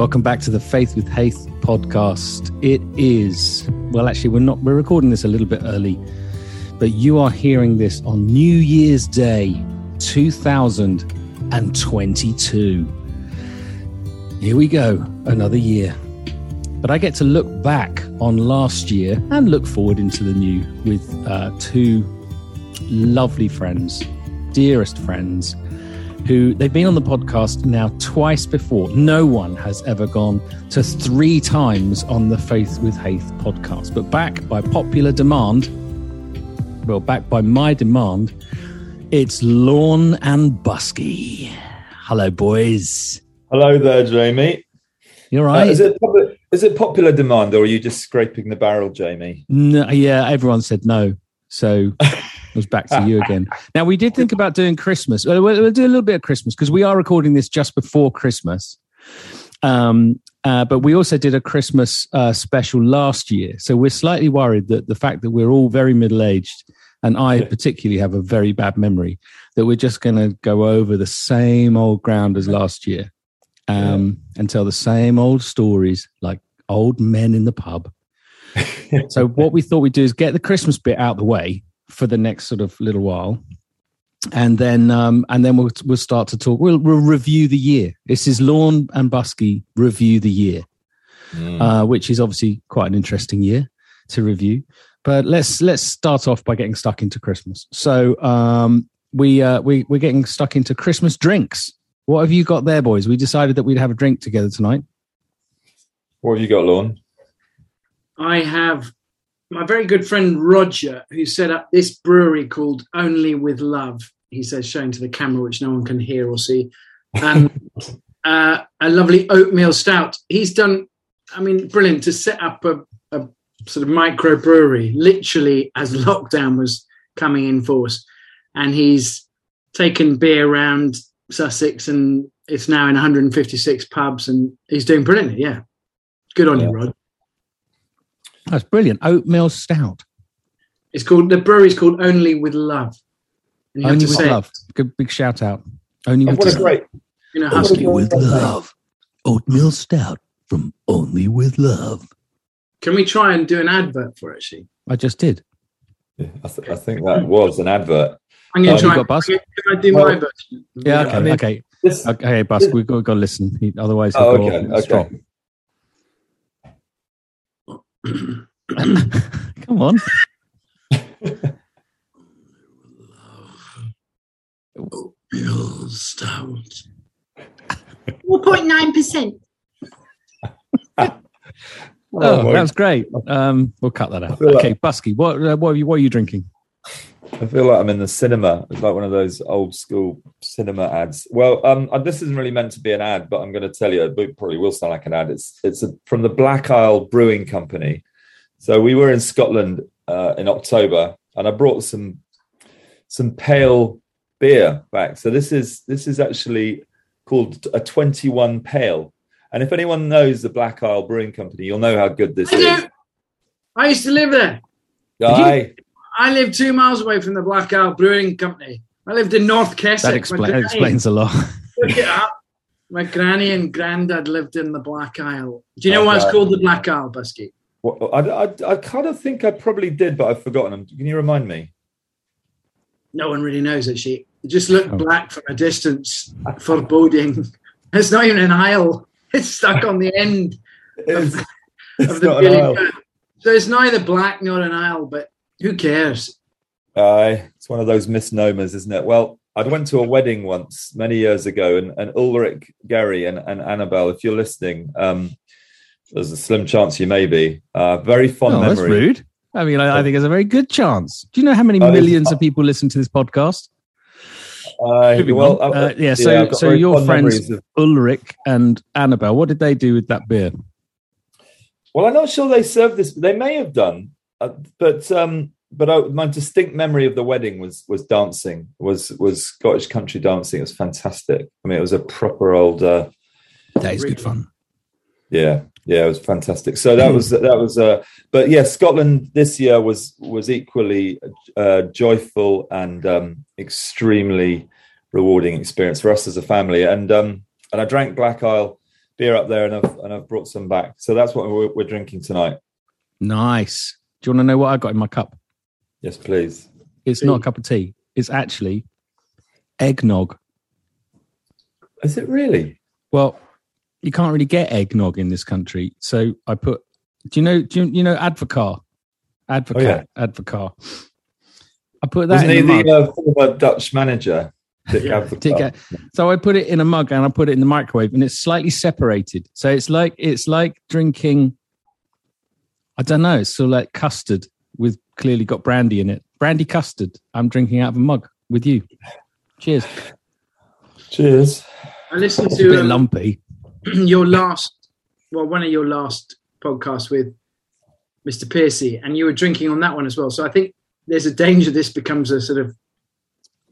Welcome back to the Faith with Haith podcast. It is, well, actually, we're not, we're recording this a little bit early, but you are hearing this on New Year's Day 2022. Here we go, another year. But I get to look back on last year and look forward into the new with uh, two lovely friends, dearest friends who they've been on the podcast now twice before. No one has ever gone to three times on the Faith with Haith podcast, but back by popular demand, well, back by my demand, it's Lorne and Busky. Hello, boys. Hello there, Jamie. You're right. Uh, is, it popular, is it popular demand, or are you just scraping the barrel, Jamie? No, yeah, everyone said no. So it was back to you again. Now we did think about doing Christmas. We'll, we'll do a little bit of Christmas because we are recording this just before Christmas. Um, uh, but we also did a Christmas uh, special last year, so we're slightly worried that the fact that we're all very middle aged, and I particularly have a very bad memory, that we're just going to go over the same old ground as last year, um, yeah. and tell the same old stories like old men in the pub. so what we thought we'd do is get the Christmas bit out of the way, for the next sort of little while and then um, and then we'll we'll start to talk. We'll, we'll review the year. This is Lorne and Busky review the year, mm. uh, which is obviously quite an interesting year to review. But let's let's start off by getting stuck into Christmas. So um, we uh, we we're getting stuck into Christmas drinks. What have you got there, boys? We decided that we'd have a drink together tonight. What have you got, Lorne? I have my very good friend Roger, who set up this brewery called Only with Love, he says, showing to the camera, which no one can hear or see, and uh, a lovely oatmeal stout. He's done, I mean, brilliant to set up a, a sort of micro brewery, literally as lockdown was coming in force. And he's taken beer around Sussex and it's now in 156 pubs and he's doing brilliantly. Yeah. Good on yeah. you, Rod. That's brilliant. Oatmeal stout. It's called the brewery's called Only with Love. Only with love. Good big shout out. Only oh, with love. great. You know, Only with love. Oatmeal stout from Only with Love. Can we try and do an advert for it, she? I just did. Yeah, I, th- I, think that was an advert. I'm going to oh, try. Got Bus? Can I do well, my version? Yeah, okay, I mean, okay. This, okay, Bus, we've got, got to listen. Otherwise, oh, okay, okay. Stop. Come on. Oatmeal stout. 4.9%. Oh, oh that was great. Um, we'll cut that out. Okay, like, Busky, what uh, what are you what are you drinking? I feel like I'm in the cinema. It's like one of those old school cinema ads. Well, um, uh, this isn't really meant to be an ad, but I'm going to tell you, it probably will sound like an ad. It's it's a, from the Black Isle Brewing Company, so we were in Scotland uh, in October, and I brought some some pale beer back. So this is this is actually called a 21 pale. And if anyone knows the Black Isle Brewing Company, you'll know how good this I is. I used to live there. Aye. I live two miles away from the Black Isle Brewing Company. I lived in North Kessock. That, expl- that explains a lot. Look it up. My granny and granddad lived in the Black Isle. Do you know why it's called the Black Isle, Busky? Well, I, I, I kind of think I probably did, but I've forgotten. Can you remind me? No one really knows actually. It just looked oh. black from a distance, foreboding. It's not even an isle. It's stuck on the end of, of the building. So it's neither black nor an isle, but who cares? Uh, it's one of those misnomers, isn't it? Well, I went to a wedding once many years ago, and, and Ulrich, Gary, and, and Annabelle, if you're listening, um, there's a slim chance you may be. Uh, very fond oh, memory. That's rude. I mean, I, I, think there's a very good chance. Do you know how many uh, millions of people listen to this podcast? Uh, well, uh, yeah. So, yeah, so your friends of... Ulrich and Annabelle, what did they do with that beer? Well, I'm not sure they served this. They may have done, uh, but um, but I, my distinct memory of the wedding was was dancing. Was was Scottish country dancing. It was fantastic. I mean, it was a proper old. Uh, that is good fun. Yeah, yeah, it was fantastic. So that was that was uh but yeah, Scotland this year was was equally uh, joyful and um, extremely rewarding experience for us as a family. And um and I drank Black Isle beer up there, and I've and I've brought some back. So that's what we're, we're drinking tonight. Nice. Do you want to know what I got in my cup? Yes, please. It's not a cup of tea. It's actually eggnog. Is it really? Well, you can't really get eggnog in this country, so I put. Do you know? Do you, you know Advocar? Advocaat. yeah. Advocar. I put that Wasn't he in the mug. the uh, former Dutch manager? Yeah, Advocaat? Dick Ad- So I put it in a mug and I put it in the microwave, and it's slightly separated. So it's like it's like drinking. I don't know. It's sort of like custard with clearly got brandy in it. Brandy custard. I'm drinking out of a mug with you. Cheers. Cheers. I listened It's a bit to um, lumpy. your last, well, one of your last podcasts with Mr. Piercy, and you were drinking on that one as well. So I think there's a danger this becomes a sort of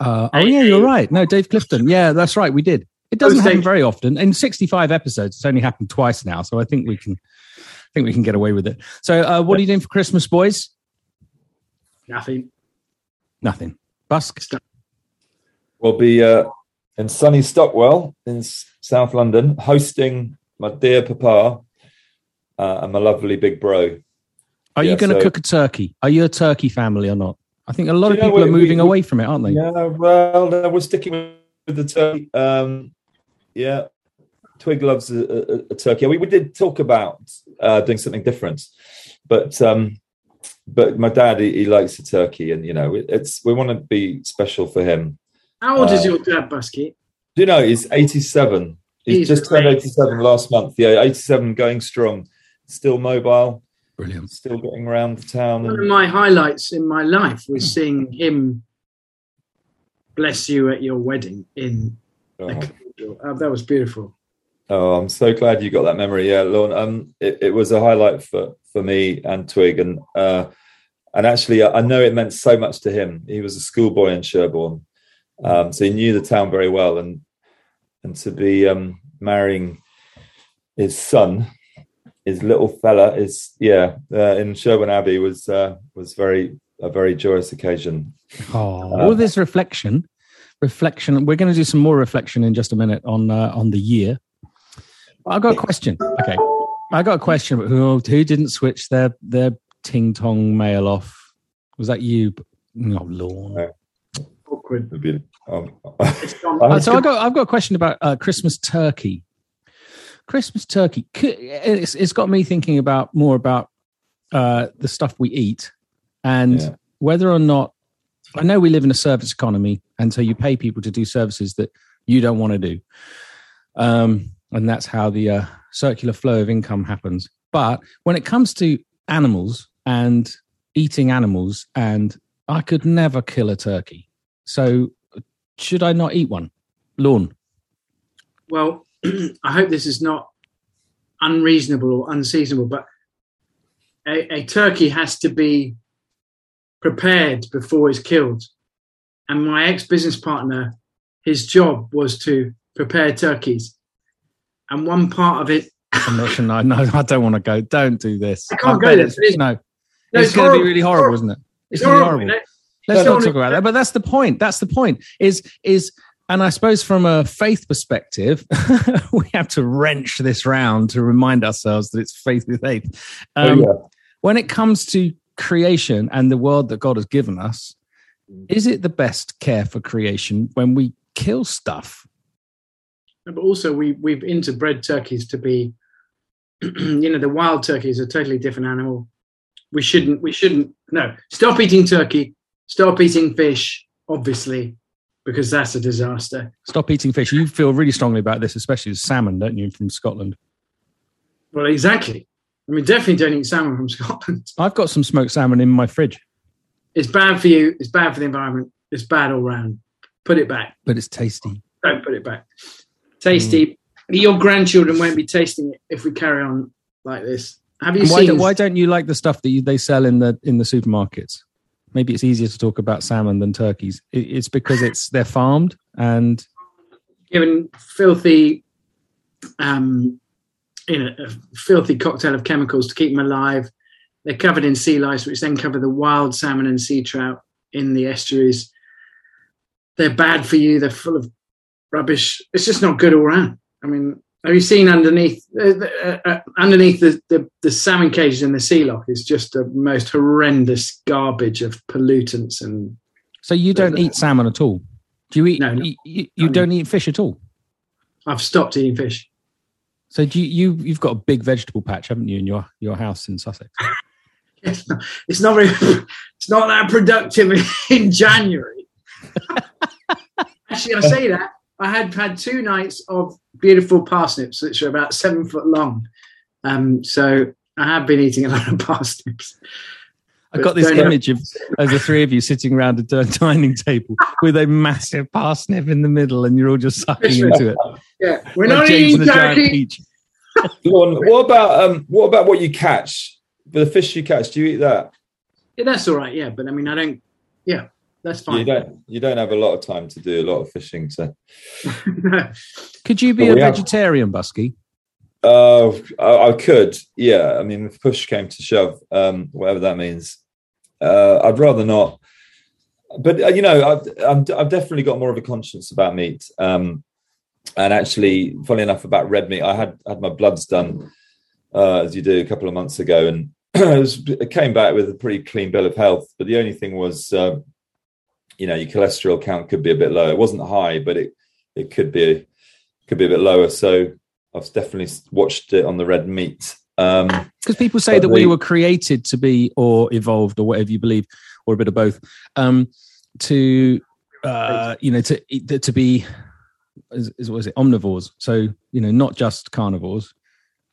Uh, oh yeah, you're right. No, Dave Clifton. Yeah, that's right. We did. It doesn't Those happen very often. In 65 episodes, it's only happened twice now. So I think we can, I think we can get away with it. So, uh, what are you doing for Christmas, boys? nothing. Nothing. Busk. We'll be uh, in sunny Stockwell in S- South London, hosting my dear papa uh, and my lovely big bro. Are you going to so- cook a turkey? Are you a turkey family or not? I think a lot of you know people are what, we- moving we- away from it, aren't they? Yeah, well, no, we're sticking with the turkey. Um, yeah, Twig loves a, a, a turkey. We, we did talk about uh, doing something different, but um, but my dad he, he likes the turkey, and you know it, it's we want to be special for him. How old is Uh, your dad, Busky? Do you know he's eighty seven? He's Jesus just turned Christ. eighty seven last month. Yeah, eighty seven, going strong, still mobile, Brilliant. still getting around the town. One of my highlights in my life was seeing him bless you at your wedding in the oh. cathedral. Uh, that was beautiful. Oh, I'm so glad you got that memory. Yeah, Lorne. Um, it, it was a highlight for for me and Twig, and uh, and actually, I know it meant so much to him. He was a schoolboy in Sherborne, um, so he knew the town very well, and and to be um, marrying his son, his little fella, is yeah, uh, in Sherborne Abbey was uh, was very a very joyous occasion. Oh, all this reflection, reflection. We're going to do some more reflection in just a minute on uh, on the year. I've got a question. Okay, I got a question. Who who didn't switch their their ting tong mail off? Was that you? No, Lorne. Awkward. Um, Uh, Uh, so I got I've got a question about uh, Christmas turkey. Christmas turkey. It's, it's got me thinking about more about uh, the stuff we eat and Yeah. whether or not I know we live in a service economy, and so you pay people to do services that you don't want to do, um, and that's how the uh, circular flow of income happens. But when it comes to animals and eating animals, and I could never kill a turkey, so should I not eat one? Lorne. Well, I hope this is not unreasonable or unseasonable, but a, a turkey has to be prepared before it's killed. And my ex business partner, his job was to prepare turkeys. And one part of it, I'm not sure. No, no, I don't want to go. Don't do this. I can't bet go there. it's- No, No, it's, it's going to be really horrible, horrible. isn't it? it's gonna be horrible. horrible. you know? Let's No, not talk about that. But that's the point. That's the point. Is is and I suppose from a faith perspective, we have to wrench this round to remind ourselves that it's faith with faith. oh, Um, yeah. When it comes to creation and the world that God has given us, is it the best care for creation when we kill stuff? But also, we we've interbred turkeys to be, you know, the wild turkey is a totally different animal. We shouldn't. We shouldn't. No, stop eating turkey. Stop eating fish. Obviously, because that's a disaster. Stop eating fish. You feel really strongly about this, especially salmon, don't you, from Scotland? Well, exactly. I mean, definitely don't eat salmon from Scotland. I've got some smoked salmon in my fridge, It's bad for you. It's bad for the environment. It's bad all round. Put it back. but it's tasty. Don't put it back. Tasty. Your grandchildren won't be tasting it if we carry on like this. Have you And why, seen? do, why don't you like the stuff that you, they sell in the in the supermarkets? Maybe it's easier to talk about salmon than turkeys. It, it's because it's they're farmed and given filthy, um, you know, a filthy cocktail of chemicals to keep them alive. They're covered in sea lice, which then cover the wild salmon and sea trout in the estuaries. They're bad for you. They're full of rubbish. It's just not good all round. I mean, have you seen underneath uh, uh, uh, underneath the, the, the salmon cages in the sea lock is just the most horrendous garbage of pollutants and So you don't eat salmon at all? Do you eat? No, no. you, you, you don't eat fish at all? I've stopped eating fish. So do you, you you've got a big vegetable patch, haven't you, in your your house in Sussex? It's not, it's not very it's not that productive in January. Actually, I say that I had had two nights of beautiful parsnips, which are about seven foot long. Um, so I have been eating a lot of parsnips. I've got this image of, of the three of you sitting around a dining table with a massive parsnip in the middle, and you're all just sucking into it. Yeah, we're Like not James eating the giant turkey. peach. Lorne, what about um, what about what you catch? The fish you catch, do you eat that? Yeah, that's all right. Yeah, but I mean, I don't. Yeah, that's fine. You don't. You don't have a lot of time to do a lot of fishing. So, No. Could you be Well, a we have- vegetarian, Busky? uh, I, I could. Yeah, I mean, if push came to shove, um, whatever that means, uh, I'd rather not. But uh, you know, I've, I'm, I've definitely got more of a conscience about meat. Um, and actually, funny enough, about red meat, I had had my bloods done uh, as you do a couple of months ago, and it, was, it came back with a pretty clean bill of health. But the only thing was, uh, you know, your cholesterol count could be a bit low. It wasn't high, but it it could be could be a bit lower. So I've definitely watched it on the red meat. Um, Because people say But that we were created to be, or evolved, or whatever you believe, or a bit of both, um, to uh, you know, to to be, is, is what is it, omnivores? So you know, not just carnivores,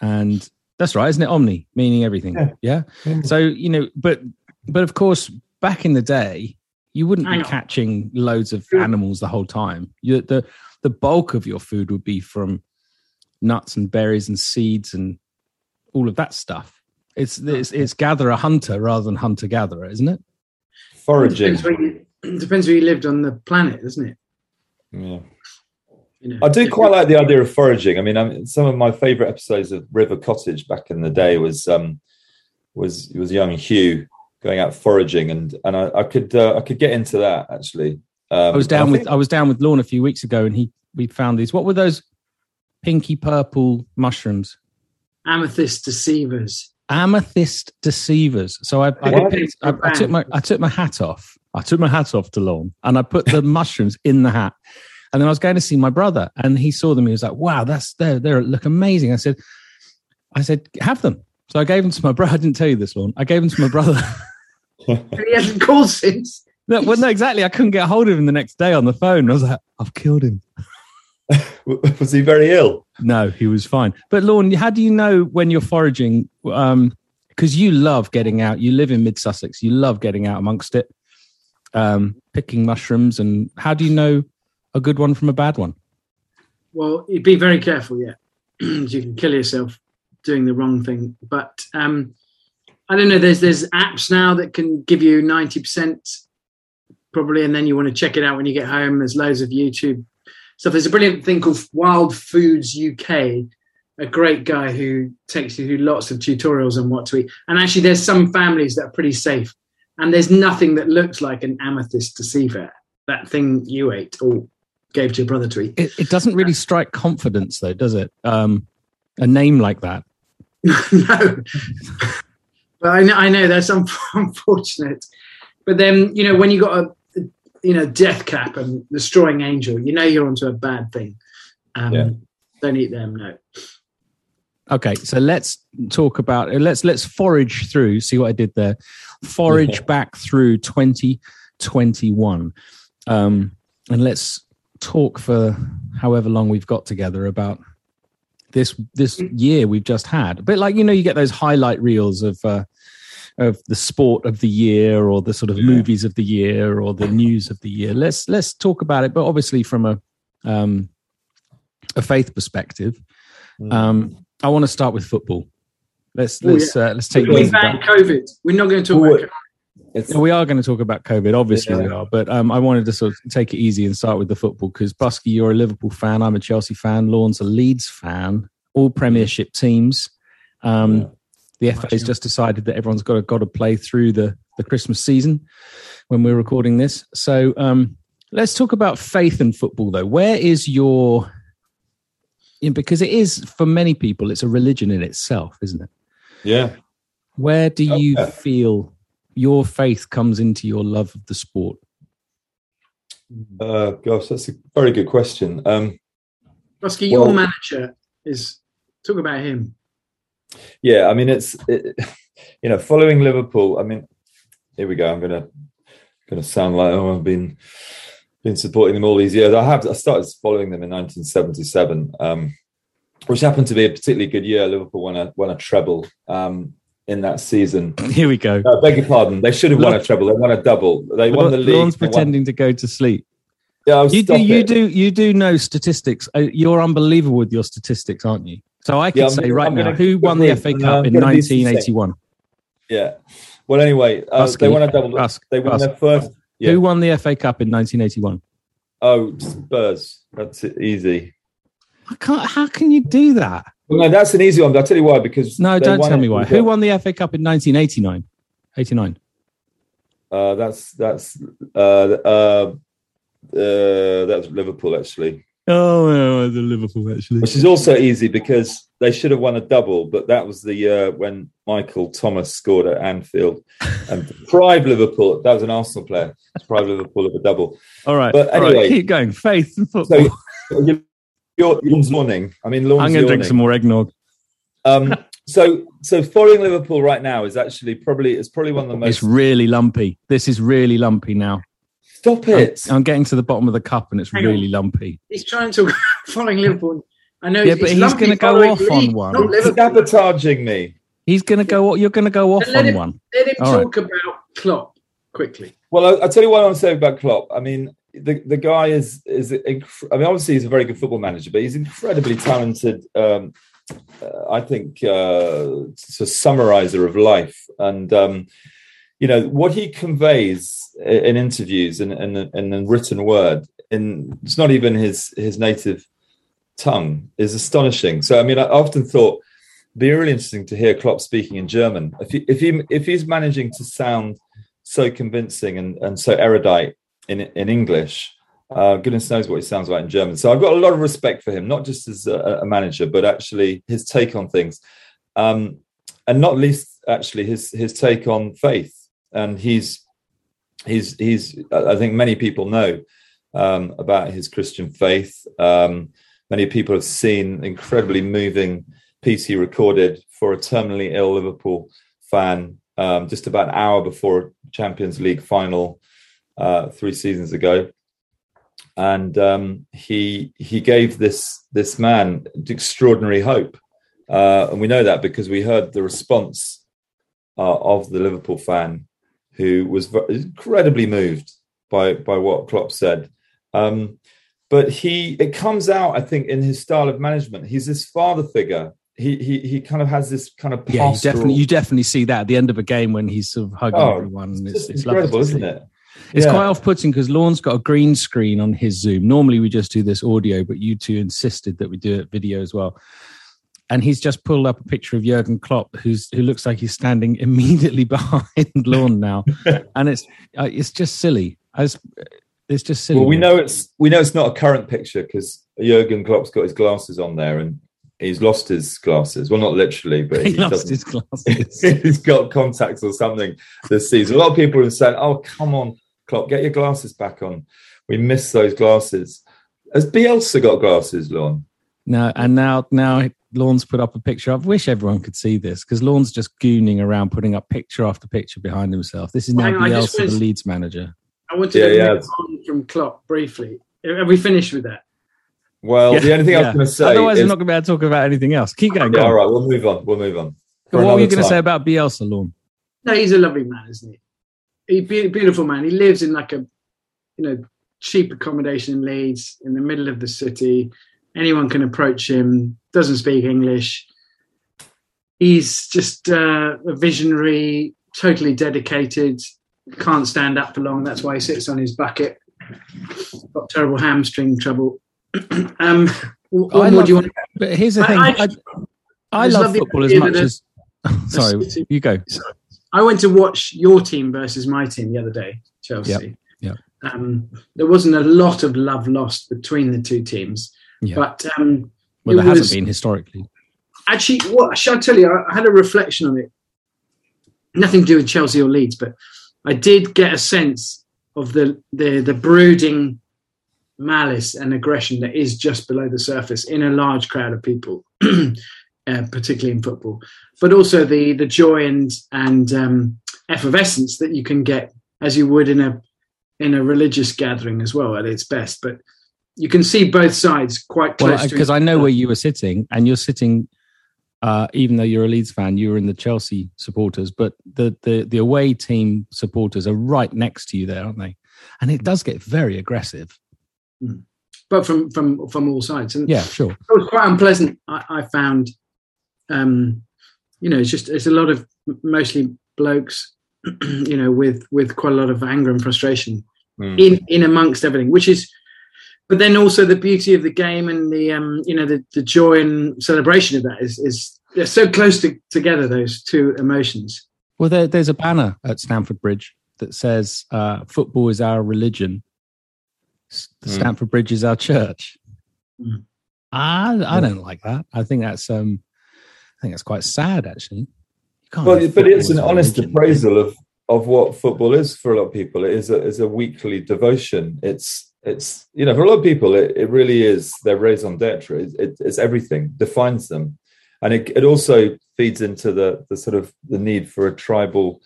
and that's right, isn't it? Omni, meaning everything. Yeah. Yeah. So you know, but but of course, back in the day, you wouldn't Hang be on. catching loads of Sure. animals the whole time. You, the the bulk of your food would be from nuts and berries and seeds and all of that stuff. It's it's, it's gatherer hunter rather than hunter gatherer, isn't it? foraging. Depends where, you, depends where you lived on the planet, doesn't it? Yeah. You know, I do quite like the idea of foraging. I mean, I mean, some of my favourite episodes of River Cottage back in the day was um, was was young Hugh going out foraging, and and I, I could uh, I could get into that actually. Um, I was down and with think- I was down with Lorne a few weeks ago, and he we found these. What were those pinky purple mushrooms? amethyst deceivers. Amethyst deceivers. So I I, What? picked- I, I took my I took my hat off. I took my hat off to Lorne, and I put the mushrooms in the hat. And then I was going to see my brother, and he saw them. He was like, "Wow, that's they they look amazing." I said, "I said have them." So I gave them to my brother. I didn't tell you this, Lorne. I gave them to my brother. And he hasn't called since. no, well, no, exactly. I couldn't get hold of him the next day on the phone. I was like, "I've killed him." was he very ill? No, he was fine. But Lorne, how do you know when you're foraging? Because you love getting out. You live in mid Sussex. You love getting out amongst it, um, picking mushrooms. And how do you know a good one from a bad one? Well, you'd be very careful, yeah. you can kill yourself doing the wrong thing. But um, I don't know. There's there's apps now that can give you ninety percent probably, and then you want to check it out when you get home. There's loads of YouTube stuff. There's a brilliant thing called Wild Foods UK. A great guy who takes you through lots of tutorials on what to eat. And actually, there's some families that are pretty safe. And there's nothing that looks like an amethyst deceiver. That thing you ate or gave to your brother to eat. It, it doesn't really strike confidence, though, does it? Um, a name like that. no, but I know, I know that's un- unfortunate. But then you know when you got a you know death cap and destroying angel, you know you're onto a bad thing. Um, Yeah. Don't eat them. No. Okay, so let's talk about let's let's forage through. See what I did there. Forage back through 2021, um, and let's talk for however long we've got together about this this year we've just had. A bit like you know, you get those highlight reels of uh, of the sport of the year or the sort of Yeah. movies of the year or the news of the year. Let's let's talk about it, but obviously from a um, a faith perspective. Um, I want to start with football. Let's Oh, let's uh, let's take We ban COVID. We're not going to talk Well, It's, we are going to talk about COVID, obviously we are, but um, I wanted to sort of take it easy and start with the football because Busky, you're a Liverpool fan, I'm a Chelsea fan, Lorne's a Leeds fan, all Premiership teams. Um, The has just decided that everyone's got to, got to play through the the Christmas season when we're recording this. So um, let's talk about faith and football, though. Where is your Yeah, because it is for many people, it's a religion in itself, isn't it? Yeah. Where do you Okay. feel your faith comes into your love of the sport? Uh, gosh, that's a very good question. Um, Rusky, your manager is talk about him. yeah, I mean, it's it, you know, following Liverpool. I mean, here we go. I'm gonna gonna sound like oh, I've been been supporting them all these years. I have. I started following them in 1977, um, which happened to be a particularly good year. Liverpool won a won a treble um, in that season. Here we go. No, beg your pardon. They should have won a treble. They won a double. They won the league. Lorne's They won- pretending to go to sleep. Yeah, I was You do, you it. do, you do know statistics. Uh, You're unbelievable with your statistics, aren't you? So I could Yeah, say gonna- right I'm now, who won the. FA Cup in gonna be succinct. 1981? Yeah. Well, anyway, uh, they won a double. Husk, they won their first. Yeah. Who won the FA Cup in 1981? Oh, Spurs. That's easy. I can't. How can you do that? Well, no, that's an easy one. I'll tell you why. Because No, don't tell me why. Who won the FA Cup in 1989? 89. Uh, that's that's uh, uh, uh, that's Liverpool actually, Oh, no, the Liverpool actually. which is also easy because they should have won a double, but that was the year when Michael Thomas scored at Anfield and deprived Liverpool. That was an Arsenal player. Deprived Liverpool of a double. All right, But right, anyway- keep going. Faith and football. So you- you're, Lorne's yawning. I mean, Lorne's I'm going to drink some more eggnog. Um, so, so following Liverpool right now is actually probably it's probably one of the most. It's really lumpy. This is really lumpy now. Stop I'm, it! I'm getting to the bottom of the cup and it's Hang on. really lumpy. He's trying to following Liverpool. I know. Yeah, it's but he's gonna go following off on one. He's You're sabotaging me. He's going to go. You're going to go off Let on him- one. Let him All right. talk about Klopp quickly. Well, I, I'll tell you what I want to say about Klopp. I mean, the, the guy is is. Inc- I mean, obviously he's a very good football manager, but he's incredibly talented. Um, uh, I think uh, it's a summarizer of life, and um, you know what he conveys i- in interviews and in, in, in, in written word. In it's not even his his native tongue is astonishing. So, I mean, I often thought it'd be really interesting to hear Klopp speaking in German. If he, if he if he's managing to sound so convincing and, and so erudite in in English. Uh, goodness knows what he sounds like in German. So I've got a lot of respect for him, not just as a, a manager, but actually his take on things, um, and not least actually his his take on faith. And he's he's he's I think many people know um, about his Christian faith. Um, many people have seen incredibly moving piece he recorded for a terminally ill Liverpool fan um, just about an hour before Champions League final uh, three seasons ago, and um, he he gave this this man extraordinary hope, uh, and we know that because we heard the response uh, of the Liverpool fan who was incredibly moved by by what Klopp said. Um, but he it comes out, I think, in his style of management. He's this father figure. He he he kind of has this kind of Yeah, you definitely, you definitely see that at the end of a game when he's sort of hugging Oh, everyone. It's It's, it's lovely incredible, isn't it? It's Yeah. quite off-putting because Lorne's got a green screen on his Zoom. Normally, we just do this audio, but you two insisted that we do it video as well. And he's just pulled up a picture of Jurgen Klopp, who's who looks like he's standing immediately behind Lorne now, and it's uh, it's just silly. As it's just silly. Well, we know it's we know it's not a current picture because Jurgen Klopp's got his glasses on there and he's lost his glasses. Well, not literally, but he he, lost doesn't- his glasses. he's got contacts or something this season. A lot of people have said, "Oh, come on, Klopp, get your glasses back on. We miss those glasses." Has Bielsa got glasses, Lorne? No, and now now Lorne's put up a picture. I wish everyone could see this because Lorne's just gooning around, putting up picture after picture behind himself. This is now Hang on, I just the Leeds manager. I want Yeah, to yeah. move on from Klopp briefly. Have we finished with that? Well, Yeah, the only thing I was going to say Otherwise, is, we're not going to be able to talk about anything else. Keep going. yeah, go all on. right, we'll move on. We'll move on. For What were you going to say about Bielsa, Lorne? No, he's a lovely man, isn't he? He beautiful man. He lives in like a, you know, cheap accommodation in Leeds, in the middle of the city. Anyone can approach him. Doesn't speak English. He's just uh, a visionary, totally dedicated. Can't stand up for long. That's why he sits on his bucket. Got terrible hamstring trouble. um, what I more do you want? But here's the I- thing: I- I, I, love love football as much as. Sorry, you go. I went to watch your team versus my team the other day, Chelsea. Yep, Um, there wasn't a lot of love lost between the two teams, Yeah. but um, Well, there hasn't been historically. actually, what shall I tell you? I, I had a reflection on it. Nothing to do with Chelsea or Leeds, but I did get a sense of the the, the brooding malice and aggression that is just below the surface in a large crowd of people, uh, particularly in football, but also the the joy and and um, effervescence that you can get as you would in a in a religious gathering as well at its best. But you can see both sides quite close. Because each I know where you were sitting, and you're sitting. Uh, even though you're a Leeds fan, you were in the Chelsea supporters, but the, the the away team supporters are right next to you there, aren't they? And it does get very aggressive. but from from from all sides. And Yeah, sure. it was quite unpleasant. I, I found, um, you know, it's just it's a lot of mostly blokes, you know, with with quite a lot of anger and frustration Mm. in in amongst everything, which is. But then also the beauty of the game and the um, you know the, the joy and celebration of that is is they're so close to, together those two emotions. Well, there, there's a banner at Stamford Bridge that says uh, "Football is our religion. S- Mm. Stamford Bridge is our church." Mm. I I don't like that. I think that's um, I think that's quite sad actually. You can't Well, but it's an honest religion. appraisal of of what football is for a lot of people. It is a is a weekly devotion. It's it's you know for a lot of people it, it really is their raison d'être. It, it, it's everything defines them, and it it also feeds into the the sort of the need for a tribal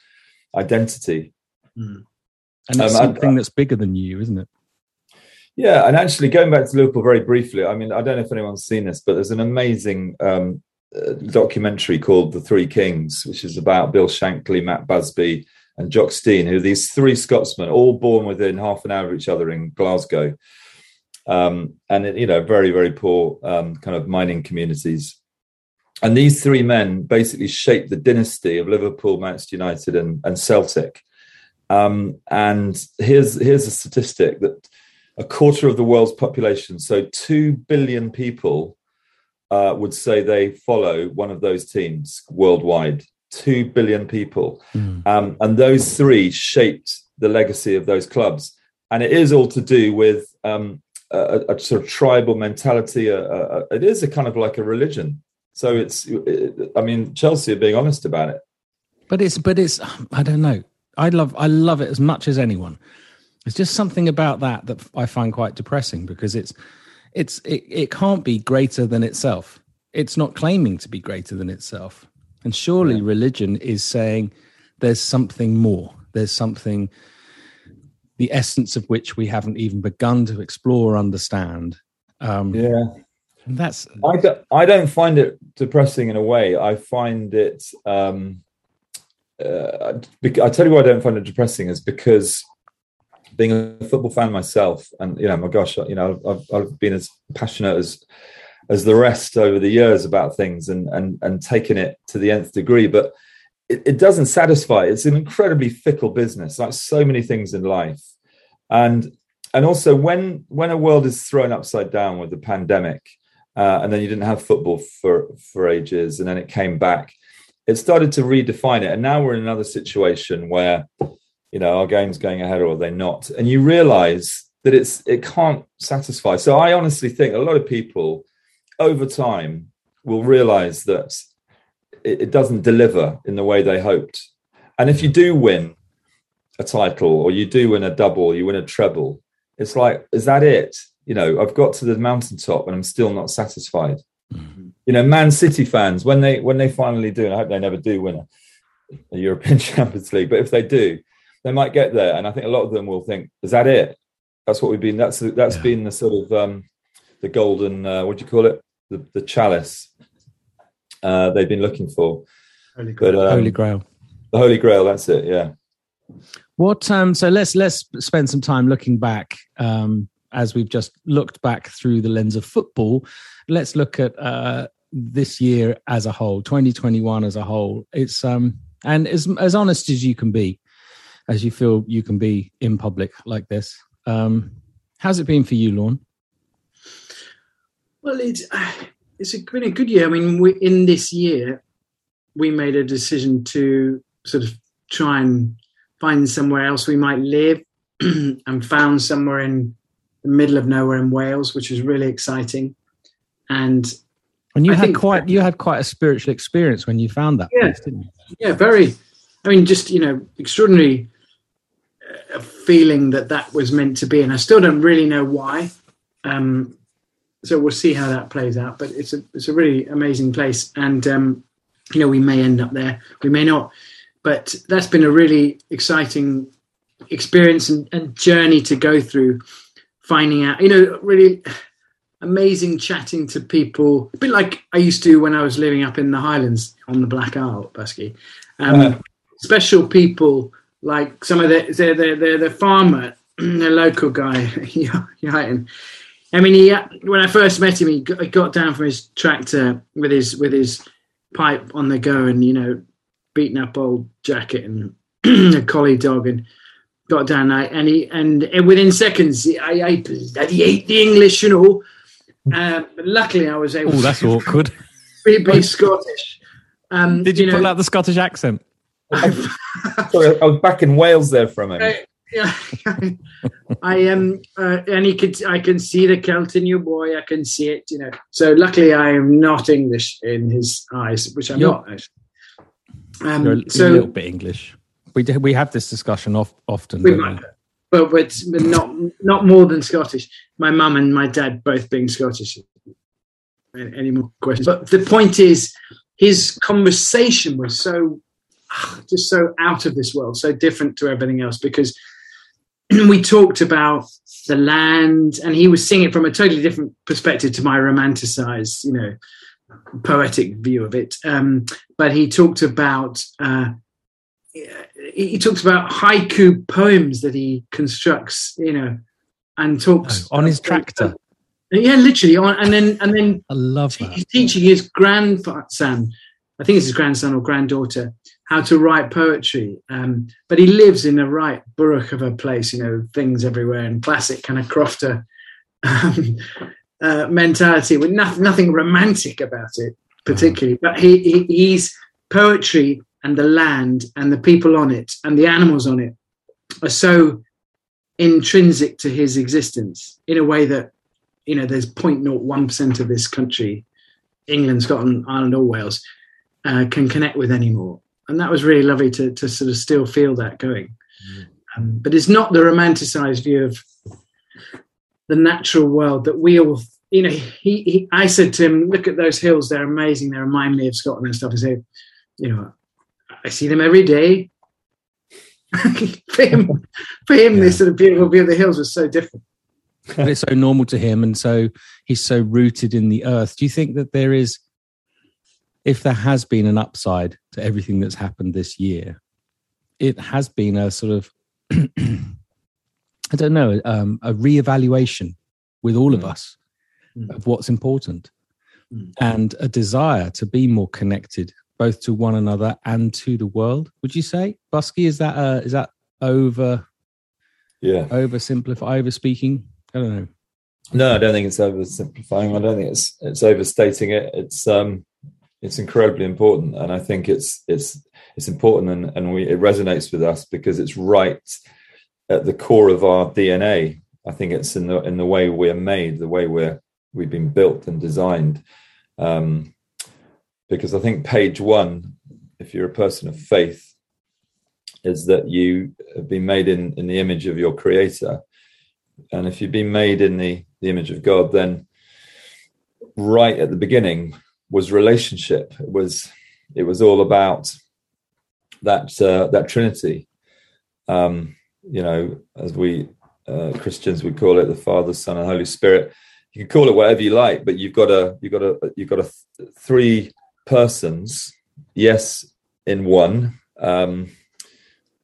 identity. and it's Um, I- something that's bigger than you, isn't it? Yeah, and actually going back to Liverpool very briefly, I mean, I don't know if anyone's seen this, but there's an amazing um, uh, documentary called The Three Kings, which is about Bill Shankly, Matt Busby, and Jock Stein, who are these three Scotsmen, all born within half an hour of each other in Glasgow, um, and you know, very very poor um, kind of mining communities. And these three men basically shaped the dynasty of Liverpool, Manchester United, and, and Celtic. Um, and here's here's a statistic that a quarter of the world's population, so 2 billion people, uh, would say they follow one of those teams worldwide. 2 billion people. Mm. Um, and those three shaped the legacy of those clubs. And it is all to do with um, a, a sort of tribal mentality. A, a- it is a kind of like a religion. So it's, it, I mean, Chelsea are being honest about it. But it's but it's I don't know. I love I love it as much as anyone. It's just something about that that I find quite depressing because it's it's it, it can't be greater than itself. It's not claiming to be greater than itself. And surely Yeah. religion is saying there's something more. There's something the essence of which we haven't even begun to explore or understand. Um, Yeah. that's I don't, I don't find it depressing in a way. I find it. Um, uh, I tell you why I don't find it depressing is because being a football fan myself, and you know, my gosh, you know, I've, I've been as passionate as as the rest over the years about things, and and and taken it to the nth degree, but. It, it doesn't satisfy. It's an incredibly fickle business, like so many things in life, and and also when when a world is thrown upside down with the pandemic, uh, and then you didn't have football for for ages, and then it came back. It started to redefine it, and now we're in another situation where, you know, our game's going ahead or they're they not, and you realise that it's it can't satisfy. So I honestly think a lot of people, over time, will realise that it, it doesn't deliver in the way they hoped, and if you do win a title or you do win a double, you win a treble, it's like, is that it? You know, I've got to the mountaintop and I'm still not satisfied. Mm-hmm. You know, Man City fans when they when they finally do, and I hope they never do win a, a European Champions League, but if they do, they might get there, and I think a lot of them will think, is that it? That's what we've been. That's that's Yeah. been the sort of um, the golden uh, what do you call it? The the chalice uh, they've been looking for. Holy But um, Holy Grail. the Holy Grail, that's it. Yeah. What um so let's let's spend some time looking back um as we've just looked back through the lens of football. Let's look at uh this year as a whole, 2021 as a whole. It's um and as as honest as you can be, as you feel you can be in public like this. Um how's it been for you, Lorne? Well, it's it's been a good year. I mean, we, in this year, we made a decision to sort of try and find somewhere else we might live, and found somewhere in the middle of nowhere in Wales, which was really exciting. And And you I had think- quite you had quite a spiritual experience when you found that Yeah. place, didn't you? yeah very i mean just you know extraordinary uh, feeling that that was meant to be and i still don't really know why um so we'll see how that plays out but it's a it's a really amazing place and um you know we may end up there we may not but that's been a really exciting experience and, and journey to go through finding out you know really amazing chatting to people a bit like i used to when i was living up in the highlands on the black isle busky um, Uh. special people like some of the the the, the, the farmer the local guy Yaitin. i mean he when i first met him he got, he got down from his tractor with his with his pipe on the go and you know beaten up old jacket and a collie dog and got down there and he and, within seconds he- I, I ate the English you know. Um, luckily, I was able Oh, that's to awkward. be, be Scottish. Um, Did you, know, pull out the Scottish accent? Sorry, I was back in Wales there for a moment. I- yeah, I am, uh, and he could. I can see the Celt in you, boy. I can see it. You know. So luckily, I am not English in his eyes, which I'm You're- not. actually. Um, You're a, so a little bit English. We do, we have this discussion off, often. We don't might, but, but but not not more than Scottish. My mum and my dad both being Scottish. Any more questions? But the point is, his conversation was so just so out of this world, so different to everything else because we talked about the land, and he was seeing it from a totally different perspective to my romanticized, you know, poetic view of it. Um, but he talked about. Uh, he talks about haiku poems that he constructs, you know, and talks Oh, on his tractor. Yeah, literally on, and then and then I love that. he's teaching his grandson, I think it's his grandson or granddaughter, how to write poetry. Um, but he lives in a right burrock of a place, you know, things everywhere and classic kind of crofter um, uh, mentality with nothing, nothing romantic about it particularly. But he, he he's poetry and the land and the people on it and the animals on it are so intrinsic to his existence in a way that you know there's 0.01% of this country england scotland ireland or wales uh, can connect with anymore and that was really lovely to, to sort of still feel that going. Um, but it's not the romanticized view of the natural world that we all you know he, he i said to him look at those hills. They're amazing. They remind me of scotland and stuff. I said you know i see them every day. For him for him Yeah. this sort of beautiful view of the hills was so different. But it's so normal to him and so he's so rooted in the earth. Do you think that there is if there has been an upside to everything that's happened this year it has been a sort of i don't know um, a reevaluation with all of Mm. us Mm. of what's important Mm. and a desire to be more connected both to one another and to the world would you say busky is that uh, is that over Yeah. oversimplify over speaking i don't know No, I don't think it's oversimplifying. I don't think it's it's overstating it. It's um it's incredibly important, and I think it's it's it's important, and and we it resonates with us because it's right at the core of our DNA. I think it's in the in the way we're made, the way we're we've been built and designed. Um, because I think page one, if you're a person of faith, is that you have been made in in the image of your Creator, and if you've been made in the the image of God, then right at the beginning was relationship. It was it was all about that uh, that Trinity. Um, you know, as we uh, Christians would call it, the Father, Son, and Holy Spirit. You can call it whatever you like, but you've got a you've got a you've got a th- three persons. Yes, in one, um,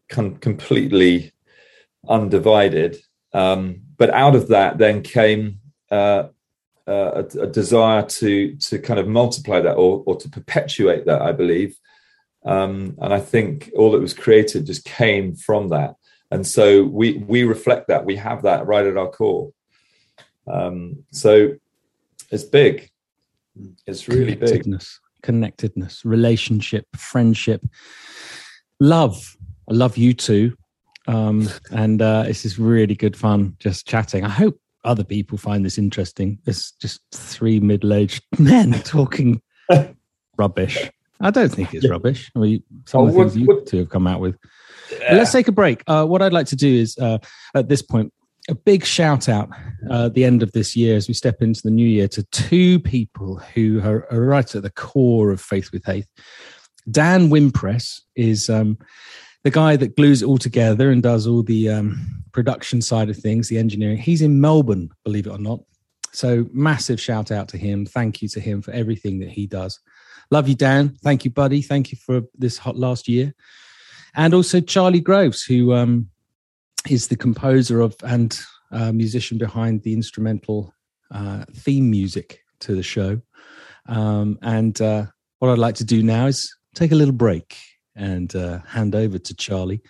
com- completely undivided. Um, but out of that, then came uh, uh, a, a desire to to kind of multiply that or, or to perpetuate that. I believe, um, and I think all that was created just came from that. And so we we reflect that. We have that right at our core. Um, so it's big. It's really big. connectedness, connectedness, relationship, friendship, love. I love you too, um, and uh, this is really good fun just chatting. I hope other people find this interesting. It's just three middle-aged men talking rubbish. I don't think it's rubbish. I mean, some Oh, of the things you what- two have come out with. But let's take a break. Uh, what I'd like to do is, uh, at this point, a big shout out uh, at the end of this year as we step into the new year to two people who are, are right at the core of Faith with Faith. Dan Wimpress is um, the guy that glues it all together and does all the um, production side of things, the engineering. He's in Melbourne, believe it or not. So, massive shout out to him. Thank you to him for everything that he does. Love you, Dan. Thank you, buddy. Thank you for this hot last year. And also Charlie Groves, who um, is the composer of and uh, musician behind the instrumental uh, theme music to the show. Um, and uh, what I'd like to do now is take a little break and uh, hand over to Charlie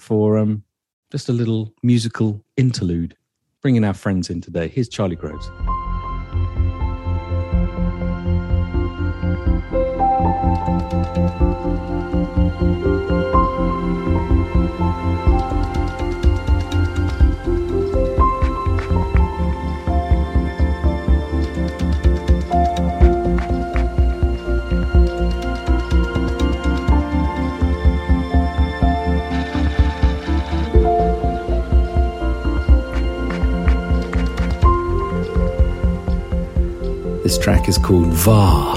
for um, just a little musical interlude, bringing our friends in today. Here's Charlie Groves. Track is called Var.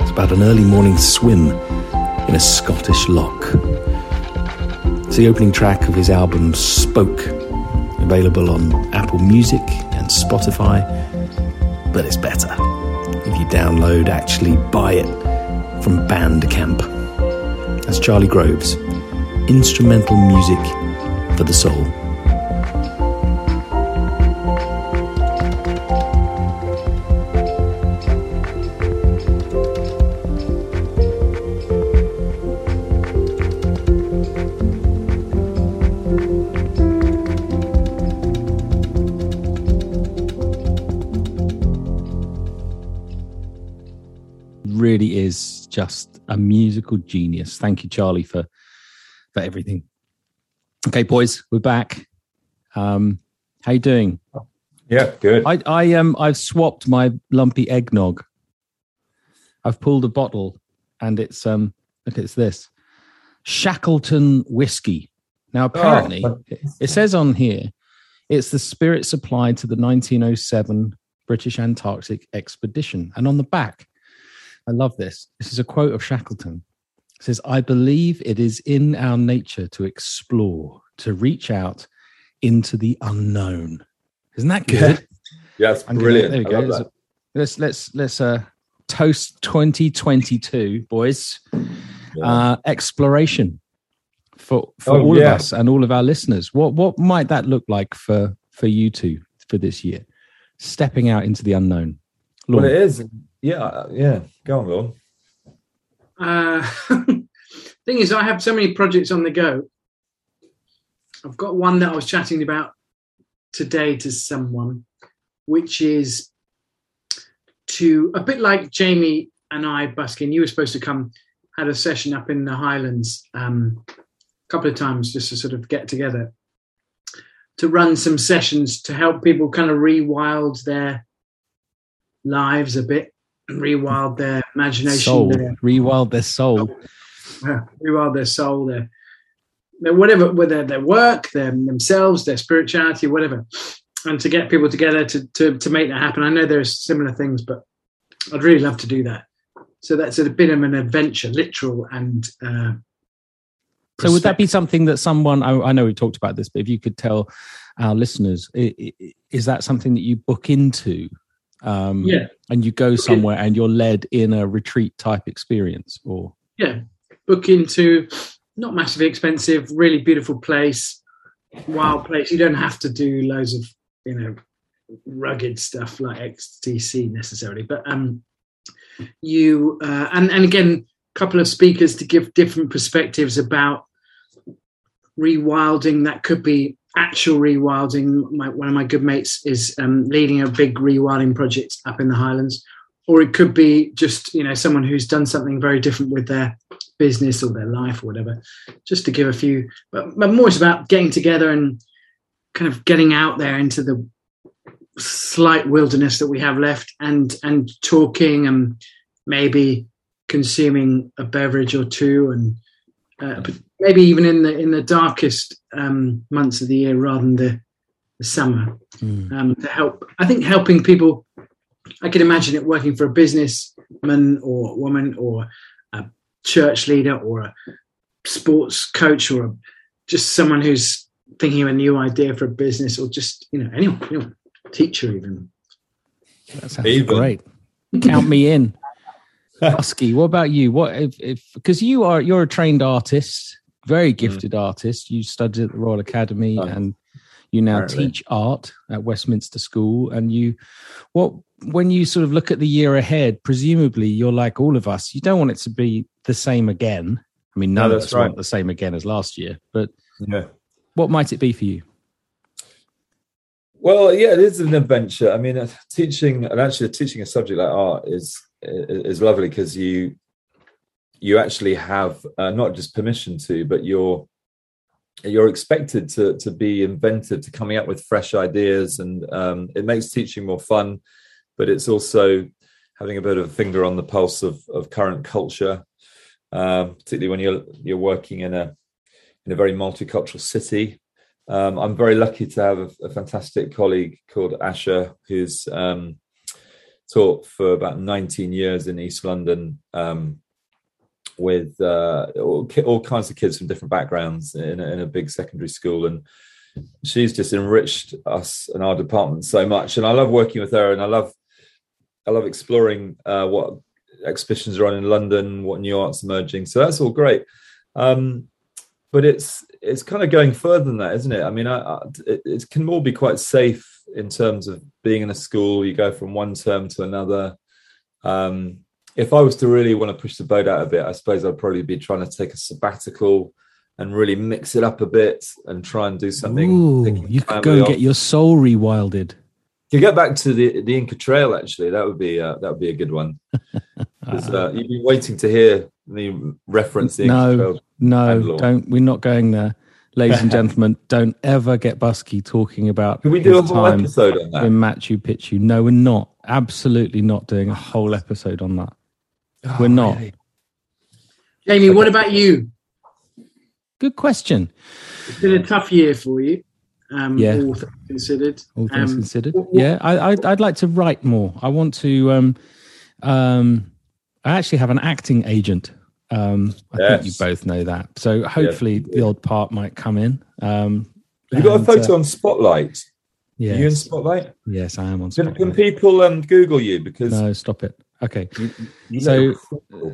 It's about an early morning swim in a Scottish loch. It's the opening track of his album Spoke, available on Apple Music and Spotify. But it's better if you download, actually buy it from Bandcamp. That's Charlie Groves, instrumental music for the soul. Musical genius. Thank you, Charlie, for for everything. Okay, boys, we're back. Um, how you doing? Yeah, good. I, I um I've swapped my lumpy eggnog. I've pulled a bottle and it's um look it's this Shackleton whiskey. Now apparently Oh, it, it says on here it's the spirit supplied to the 1907 British Antarctic expedition. And on the back, I love this. This is a quote of Shackleton. It says, I believe it is in our nature to explore, to reach out into the unknown. Isn't that good? Yeah, it's I'm gonna- brilliant. there we go. Let's, let's let's uh, toast 2022, boys. Yeah. Uh, exploration for for Oh, all yeah. of us and all of our listeners. What what might that look like for for you two for this year? Stepping out into the unknown. well, it is. Yeah, uh, yeah. Go on, Lorne. Uh, thing is, I have so many projects on the go. I've got one that I was chatting about today to someone, which is to a bit like Jamie and I, Buskin. You were supposed to come, had a session up in the Highlands um, a couple of times just to sort of get together to run some sessions to help people kind of rewild their lives a bit, rewild their imagination, soul. their Rewild their soul. yeah, rewild their soul, their, their whatever, whether their work, their themselves, their spirituality, whatever, and to get people together to to to make that happen. I know there's similar things, but I'd really love to do that. So that's a bit of an adventure, literal and. Uh, So would that be something that someone? I, I know we've talked about this, but if you could tell our listeners, is that something that you book into? Um, Yeah. and you go somewhere and you're led in a retreat type experience, or yeah, book into not massively expensive, really beautiful place, wild place. You don't have to do loads of you know rugged stuff like XTC necessarily, but um, you uh, and and again, a couple of speakers to give different perspectives about rewilding. That could be actual rewilding. My, one of my good mates is um, leading a big rewilding project up in the Highlands, or it could be just you know someone who's done something very different with their business or their life or whatever. Just to give a few, but, but more it's about getting together and kind of getting out there into the slight wilderness that we have left and and talking and maybe consuming a beverage or two and uh, maybe even in the in the darkest um, months of the year rather than the, the summer Mm. um, to help i think helping people i can imagine it working for a businessman or woman or a church leader or a sports coach or a, just someone who's thinking of a new idea for a business or just you know anyone, anyone teacher even That sounds Even. great. Count me in. Husky, what about you? What if if because you are you're a trained artist, very gifted artist. You studied at the Royal Academy and you now Apparently. teach art at Westminster School. And you what when you sort of look at the year ahead, presumably you're like all of us, you don't want it to be the same again. I mean, none No, of us want the same again as last year, but Yeah. what might it be for you? Well, yeah, it is an adventure. I mean, uh, teaching and actually teaching a subject like art is is lovely because you you actually have uh, not just permission to, but you're you're expected to to be inventive, to coming up with fresh ideas, and um, it makes teaching more fun. But it's also having a bit of a finger on the pulse of of current culture, um, particularly when you're you're working in a in a very multicultural city. Um, I'm very lucky to have a, a fantastic colleague called Asher, who's um, taught for about 19 years in East London um, with uh, all, all kinds of kids from different backgrounds in a, in a big secondary school. And she's just enriched us and our department so much. And I love working with her, and I love I love exploring uh, what exhibitions are on in London, what new arts emerging. So that's all great. Um, but it's it's kind of going further than that, isn't it? I mean, I, I, it, it can all be quite safe in terms of being in a school. You go from one term to another. Um, if I was to really want to push the boat out a bit, I suppose I'd probably be trying to take a sabbatical and really mix it up a bit and try and do something. Ooh, you could go and off. get your soul rewilded. You get back to the the Inca Trail. Actually, that would be uh, that would be a good one. uh, you've been waiting to hear me reference the Inca No. Trail. No, don't. We're not going there, ladies and gentlemen. don't ever get Busky talking about. Can we do a whole episode on that? in Machu Picchu? No, we're not. Absolutely not doing a whole episode on that. We're Oh, not. really? jamie what about you Good question. it's been a tough year for you um Yeah. all things considered All things Um, considered, what- what- yeah, I, I'd, I'd like to write more. I want to. Um, um, I actually have an acting agent. Um, I think you both know that. So hopefully the odd part might come in. Um, Have you got a photo uh, on Spotlight? yes, Are you in Spotlight? yes, I am on. Can, can people um, Google you because No, stop it. Okay. you, you So-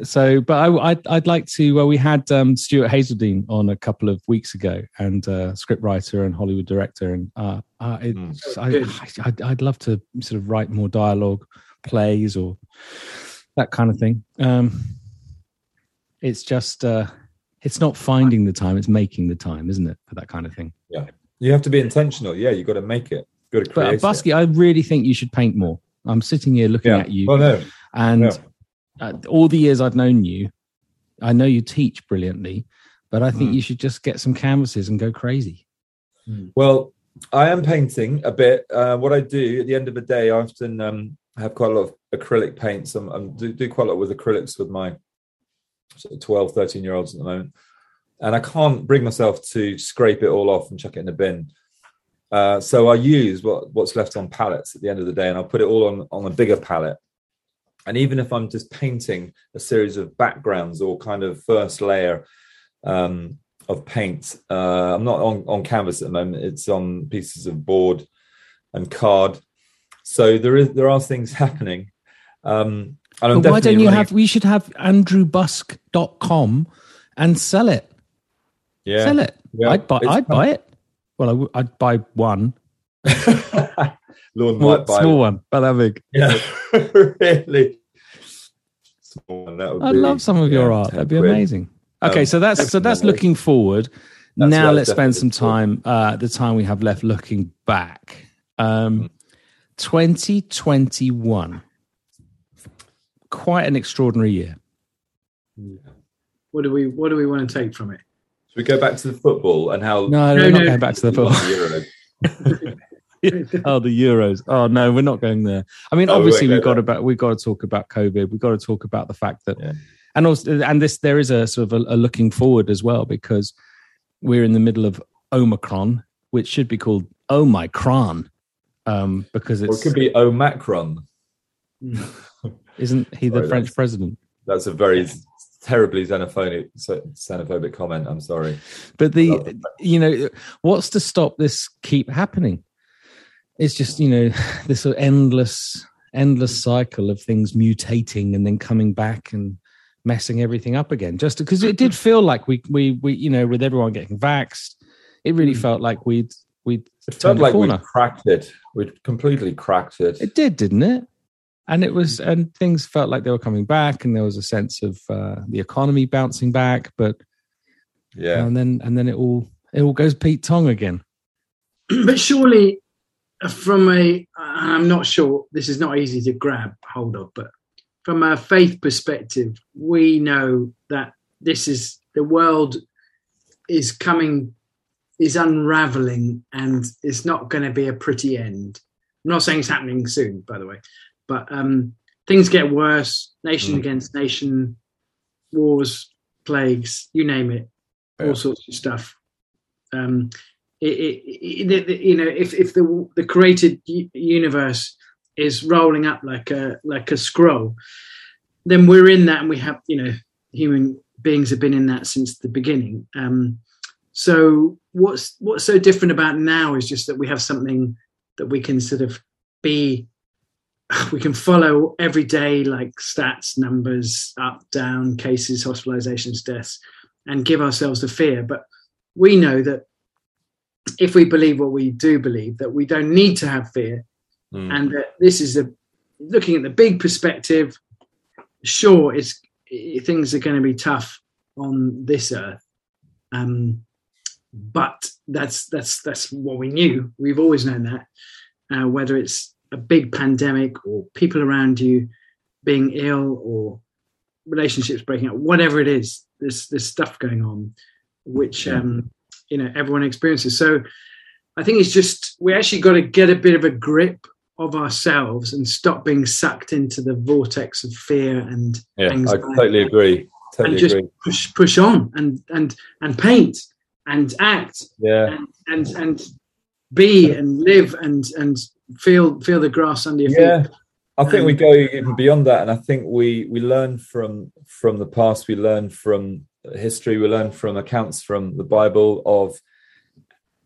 So, but I, I'd, I'd like to. Well, we had um, Stuart Hazeldine on a couple of weeks ago, and uh, scriptwriter and Hollywood director, and uh, uh, it's, I, I, I'd, I'd love to sort of write more dialogue, plays, or that kind of thing. Um, it's just, uh, it's not finding the time; it's making the time, isn't it, for that kind of thing? Yeah, you have to be intentional. Yeah, you got to make it. Got to But uh, create it. Busky, I really think you should paint more. I'm sitting here looking Yeah. at you, Well, no. And Yeah. uh, all the years I've known you, I know you teach brilliantly, but I think Mm. you should just get some canvases and go crazy. Well, I am painting a bit. Uh, what I do at the end of the day, I often um, have quite a lot of acrylic paints. I'm, I'm do, do quite a lot with acrylics with my sort of 12, 13 year olds at the moment. And I can't bring myself to scrape it all off and chuck it in the bin. Uh, so I use what, what's left on palettes at the end of the day, and I'll put it all on, on a bigger palette. And even if I'm just painting a series of backgrounds or kind of first layer um, of paint. Uh, I'm not on, on canvas at the moment. It's on pieces of board and card. So there is there are things happening. Um, and why don't you running- have? We should have andrewbusk.com and sell it. yeah, Sell it. Yeah, I'd buy. I'd fun. buy it. Well, I w- I'd buy one, Lord small, might buy small one. one, but that big. Yeah, really. Small one, that would I'd be, love some of your yeah, art. That'd be quid. amazing. Okay, Um, so that's so that's looking forward. That's now let's spend some time. Uh, the time we have left looking back. Um, 2021, quite an extraordinary year. what do we what do we want to take from it Should we go back to the football and how No, No, we're not no. going back to the football. oh, the Euros. Oh no, we're not going there. I mean, No, obviously won't we've got about we've got to talk about COVID. We've got to talk about the fact that, Yeah. and also, and this there is a sort of a, a looking forward as well because we're in the middle of Omicron, which should be called Omicron, um, because Or it could be Omicron. isn't he the Sorry, French that's- president? That's a very terribly xenophobic xenophobic comment. I'm sorry. But the you know what's to stop this keep happening? It's just you know this sort of endless endless cycle of things mutating and then coming back and messing everything up again. Just because it did feel like we we we you know with everyone getting vaxxed, it really felt like we'd we'd It felt turned a like we corner. cracked it. We'd completely cracked it. It did, didn't it? And it was, and things felt like they were coming back, and there was a sense of uh, the economy bouncing back. But Yeah. and then and then it all it all goes Pete Tong again. but surely from a i'm not sure this is not easy to grab hold of but from a faith perspective we know that this is the world is coming is unraveling and it's not going to be a pretty end i'm not saying it's happening soon by the way but um things get worse nation Mm. against nation wars plagues you name it Yeah. all sorts of stuff um it, it, it, you know if if the the created universe is rolling up like a like a scroll then we're in that and we have you know human beings have been in that since the beginning. Um so what's what's so different about now is just that we have something that we can sort of be we can follow every day like stats numbers up down cases hospitalizations deaths and give ourselves the fear. But we know that if we believe what we do believe that we don't need to have fear. Mm. and that this is a looking at the big perspective sure it's i things are going to be tough on this earth. Um but that's that's that's what we knew. We've always known that. Uh, whether it's a big pandemic or people around you being ill or relationships breaking up whatever it is there's there's stuff going on which um you know everyone experiences so i think it's just we actually got to get a bit of a grip of ourselves and stop being sucked into the vortex of fear and Yeah, I totally agree. Totally and just agree. push push on and and and paint and act Yeah. and and and be and live and and feel feel the grass under your Yeah. feet I think we go even beyond that, and I think we we learn from from the past. We learn from history. We learn from accounts from the Bible of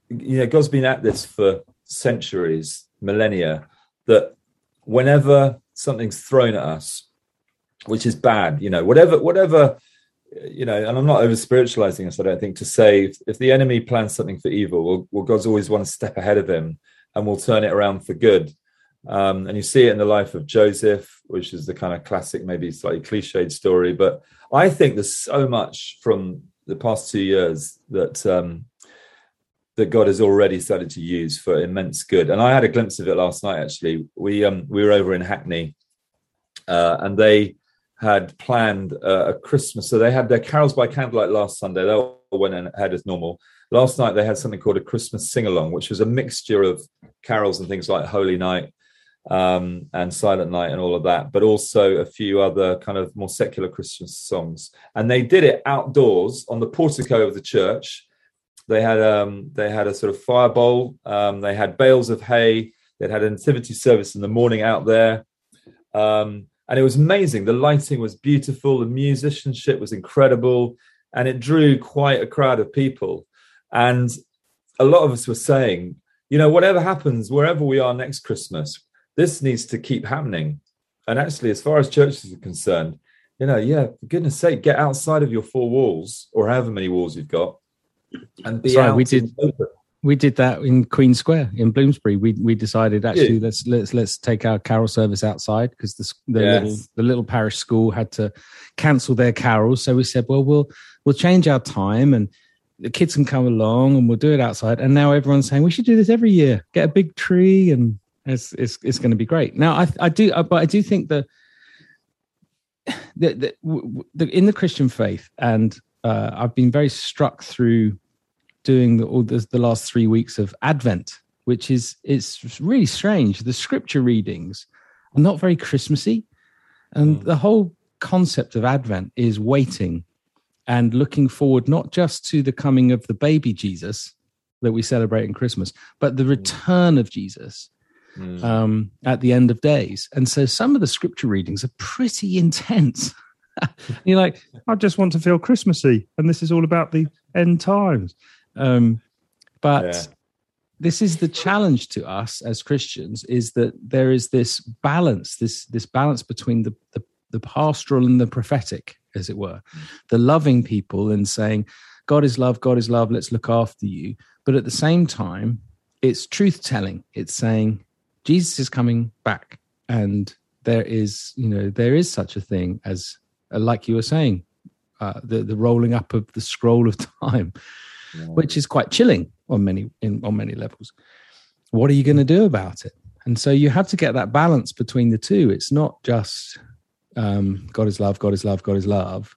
you know God's been at this for centuries, millennia. That whenever something's thrown at us, which is bad, you know, whatever whatever you know, and I'm not over spiritualizing this. I don't think to say if, if the enemy plans something for evil, well, well, God's always one step ahead of him, and will turn it around for good. Um, and you see it in the life of Joseph, which is the kind of classic, maybe slightly cliched story. But I think there's so much from the past two years that um, that God has already started to use for immense good. And I had a glimpse of it last night. Actually, we um, we were over in Hackney, uh, and they had planned uh, a Christmas. So they had their carols by candlelight last Sunday. They all went ahead as normal. Last night they had something called a Christmas sing along, which was a mixture of carols and things like Holy Night um, and Silent Night and all of that, but also a few other kind of more secular Christmas songs. And they did it outdoors on the portico of the church. They had um, they had a sort of fire bowl. Um, they had bales of hay. They had a nativity service in the morning out there, um, and it was amazing. The lighting was beautiful. The musicianship was incredible, and it drew quite a crowd of people. And a lot of us were saying, you know, whatever happens, wherever we are next Christmas, this needs to keep happening. And actually, as far as churches are concerned, you know, yeah, for goodness sake, get outside of your four walls or however many walls you've got and be Sorry, out we did- We did that in Queen Square in Bloomsbury. We we decided actually Yeah. let's let's let's take our carol service outside because the the Yes. little the little parish school had to cancel their carols. So we said, well, we'll we'll change our time and the kids can come along and we'll do it outside. And now everyone's saying we should do this every year. Get a big tree and it's it's it's going to be great. Now I I do uh, but I do think that the, the, the in the Christian faith and uh, I've been very struck through doing the, all this, the last three weeks of Advent which is it's really strange. The scripture readings are not very Christmassy, and Mm. the whole concept of Advent is waiting and looking forward not just to the coming of the baby Jesus that we celebrate in Christmas, but the return of Jesus Mm. um, at the end of days. And so some of the scripture readings are pretty intense. You're like, I just want to feel Christmassy, and this is all about the end times. Um, but Yeah. this is the challenge to us as Christians: is that there is this balance, this this balance between the the, the pastoral and the prophetic, as it were, the loving people and saying, God is love, God is love. Let's look after you. But at the same time, it's truth telling. It's saying Jesus is coming back, and there is, you know, there is such a thing as, uh, like you were saying, uh, the the rolling up of the scroll of time, which is quite chilling on many in on many levels. What are you going to do about it? And so you have to get that balance between the two. It's not just um, God is love, God is love, God is love.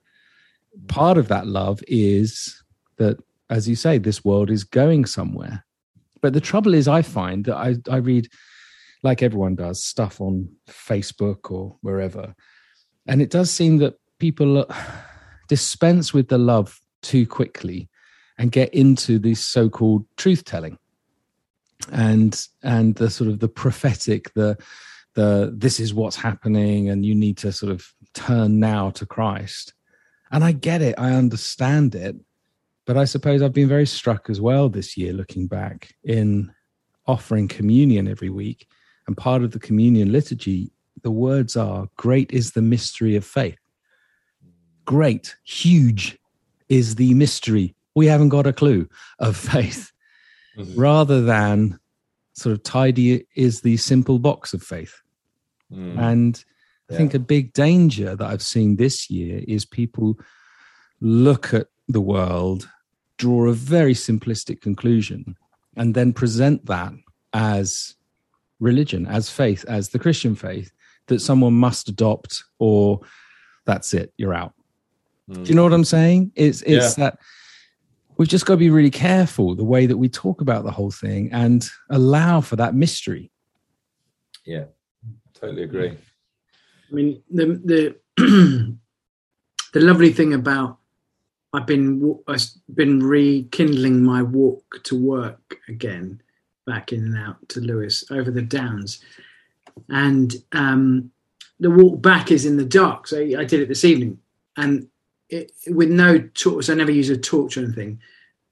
Part of that love is that, as you say, this world is going somewhere. But the trouble is, I find that I, I read, like everyone does, stuff on Facebook or wherever. And it does seem that people dispense with the love too quickly and get into this so-called truth telling. And and the sort of the prophetic the the this is what's happening and you need to sort of turn now to christ. And i get it i understand it but i suppose i've been very struck as well this year looking back in offering communion every week and part of the communion liturgy the words are great is the mystery of faith great huge is the mystery we haven't got a clue of faith Mhm. rather than sort of tidy is the simple box of faith. Mm. And I Yeah. think a big danger that I've seen this year is people look at the world, draw a very simplistic conclusion, and then present that as religion, as faith, as the Christian faith that someone must adopt, or that's it, you're out. Mm. Do you know what I'm saying? It's it's that we've just got to be really careful the way that we talk about the whole thing and allow for that mystery. Yeah, totally agree. I mean, the the the lovely thing about I've been I've been rekindling my walk to work again, back in and out to Lewes over the downs, and um, the walk back is in the dark. So I did it this evening, and it, with no torch. I never use a torch or anything,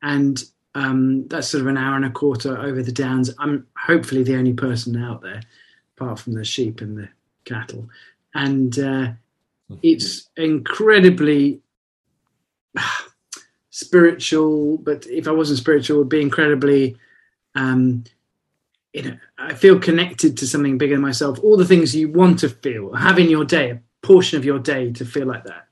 and um, that's sort of an hour and a quarter over the downs. I'm hopefully the only person out there, apart from the sheep and the cattle, and uh, it's incredibly spiritual. But if I wasn't spiritual, it would be incredibly. Um, you know, I feel connected to something bigger than myself. All the things you want to feel, having your day, a portion of your day to feel like that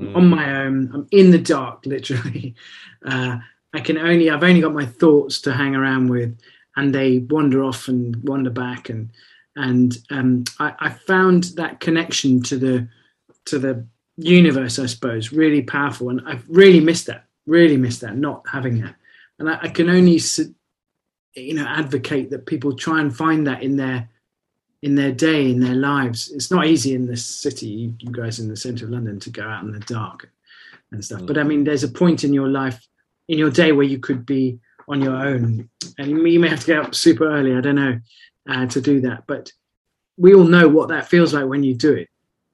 Mm. on my own. I'm in the dark, literally. Uh, I can only, I've only got my thoughts to hang around with, and they wander off and wander back, and and um, I, I found that connection to the to the universe, I suppose, really powerful, and I've really missed that. Really missed that, not having that, and I, I can only, s- you know, advocate that people try and find that in their in their day, in their lives. It's not easy in this city, you, guys in the centre of London, to go out in the dark and stuff. But I mean, there's a point in your life, in your day, where you could be on your own, and you may, you may have to get up super early. I don't know uh, to do that, but we all know what that feels like when you do it.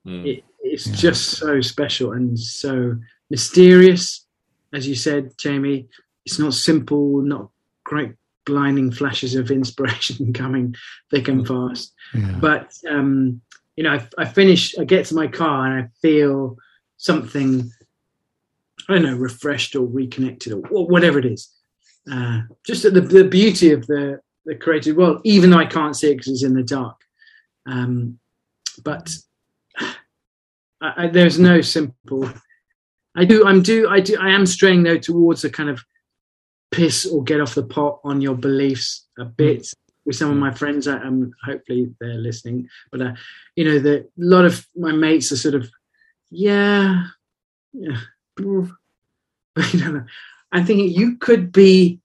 Mm. it it's Yeah. just so special and so mysterious, as you said, Jamie. It's not simple, not great blinding flashes of inspiration coming thick and fast Yeah. but um, you know, I, I finish, I get to my car and I feel something, I don't know, refreshed or reconnected or whatever it is. Uh, just the, the beauty of the the created world, even though I can't see it because it's in the dark. Um, but I, I, there's no simple. I do, I'm do, I do, I am straying though towards a kind of piss or get off the pot on your beliefs a bit with some of my friends. I, um, hopefully they're listening, but uh, you know, the a lot of my mates are sort of, yeah, yeah. you know, I'm thinking you could be,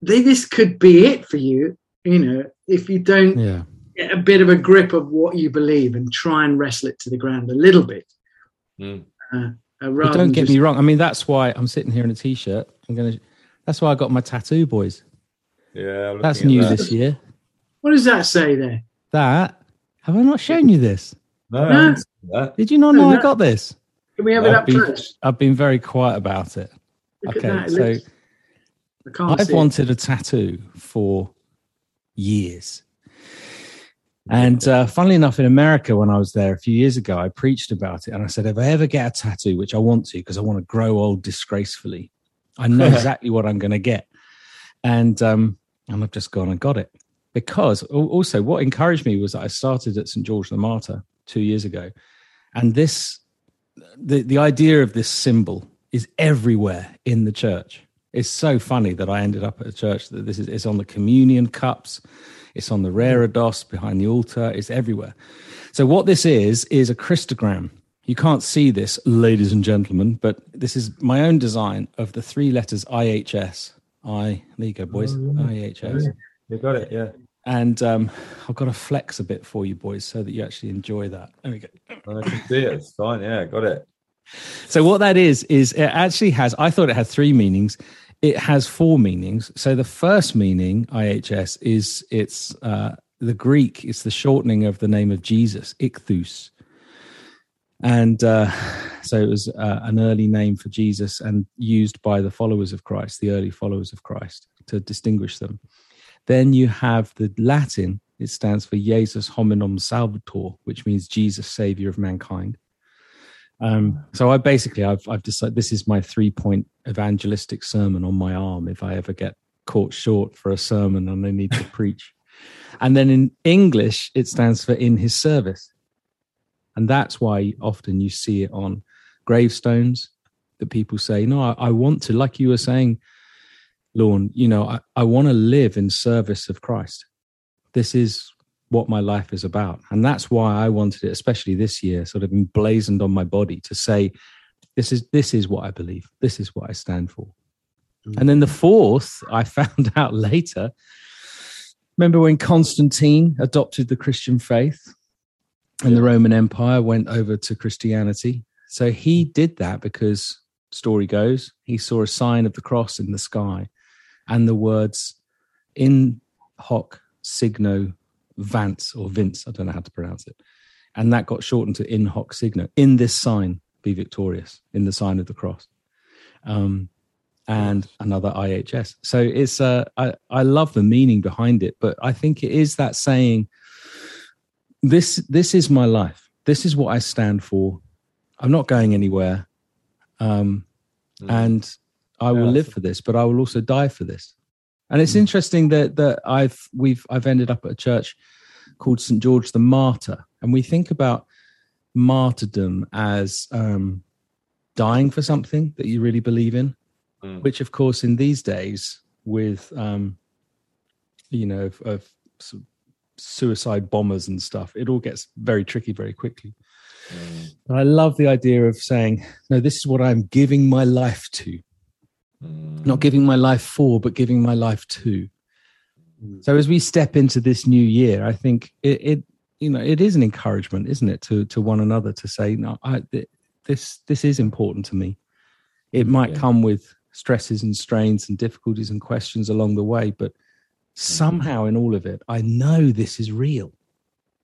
they, this could be it for you. You know, if you don't Yeah. get a bit of a grip of what you believe and try and wrestle it to the ground a little bit. Mm. Uh, uh, But don't get just- me wrong. I mean, that's why I'm sitting here in a t-shirt. I'm gonna. That's why I got my tattoo, boys. Yeah, I'm That's new that. this year. What does that say there? That have I not shown you this? No, I haven't seen that. Did you not No, know I got this? Can we have it No, up be- close? I've been very quiet about it. Look okay, at that. It so I can't I've see it. wanted a tattoo for years. And uh, funnily enough, in America, when I was there a few years ago, I preached about it. And I said, if I ever get a tattoo, which I want to, because I want to grow old disgracefully, I know exactly what I'm going to get. And, um, and I've just gone and got it. Because also, what encouraged me was that I started at St. George the Martyr two years ago. And this, the, the idea of this symbol is everywhere in the church. It's so funny that I ended up at a church that this is it's on the communion cups, it's on the reredos behind the altar, it's everywhere. So what this is is a Christogram. You can't see this, ladies and gentlemen, but this is my own design of the three letters IHS. I there you go, boys. Oh, yeah. IHS. You got it, yeah. And um, I've got to flex a bit for you boys so that you actually enjoy that. There we go. I can see it. It's fine. Yeah, got it. So what that is is it actually has. I thought it had three meanings. It has four meanings. So the first meaning, IHS, is it's uh, the Greek. It's the shortening of the name of Jesus, Ichthus, and uh, so it was uh, an early name for Jesus and used by the followers of Christ, the early followers of Christ, to distinguish them. Then you have the Latin. It stands for Jesus Hominum Salvator, which means Jesus, Savior of mankind. Um, so I basically I've I've decided this is my three point evangelistic sermon on my arm if I ever get caught short for a sermon and I need to preach. And then in English it stands for in his service. And that's why often you see it on gravestones that people say, No, I, I want to, like you were saying, Lorne, you know, I, I want to live in service of Christ. This is what my life is about. And that's why I wanted it, especially this year, sort of emblazoned on my body to say, this is this is what I believe. This is what I stand for. Mm. And then the fourth, I found out later. Remember when Constantine adopted the Christian faith and the Roman Empire went over to Christianity? So he did that because, story goes, he saw a sign of the cross in the sky and the words in hoc signo Vance or Vince, I don't know how to pronounce it. And that got shortened to in hoc signo. In this sign, be victorious, in the sign of the cross. Um, and another IHS. So it's uh, I, I love the meaning behind it, but I think it is that saying, this this is my life. This is what I stand for. I'm not going anywhere. Um, and I will Yeah. live for this, but I will also die for this. And it's Mm. interesting that that I've we've I've ended up at a church called St George the Martyr, and we think about martyrdom as um, dying for something that you really believe in, Mm. which of course in these days with um, you know of, of suicide bombers and stuff, it all gets very tricky very quickly. Mm. And I love the idea of saying, no, this is what I'm giving my life to Mm. not giving my life for, but giving my life to. So as we step into this new year, I think it, it you know, it is an encouragement, isn't it, to to one another to say, no, I, th- this this is important to me. It might Yeah. come with stresses and strains and difficulties and questions along the way, but somehow in all of it, I know this is real.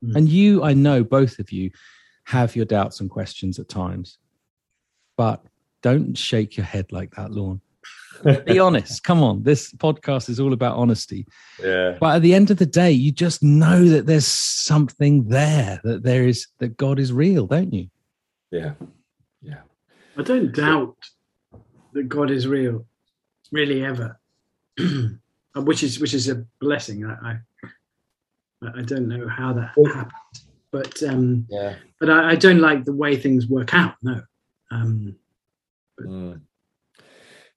Mm. And you, I know both of you have your doubts and questions at times, but don't shake your head like that, Lorne be honest come on this podcast is all about honesty yeah. but at the end of the day you just know that there's something there that there is that god is real don't you Yeah. Yeah. I don't doubt that God is real, really ever, which is which is a blessing. I I, I don't know how that happened, but um, Yeah. but I, I don't like the way things work out. No, um, Mm.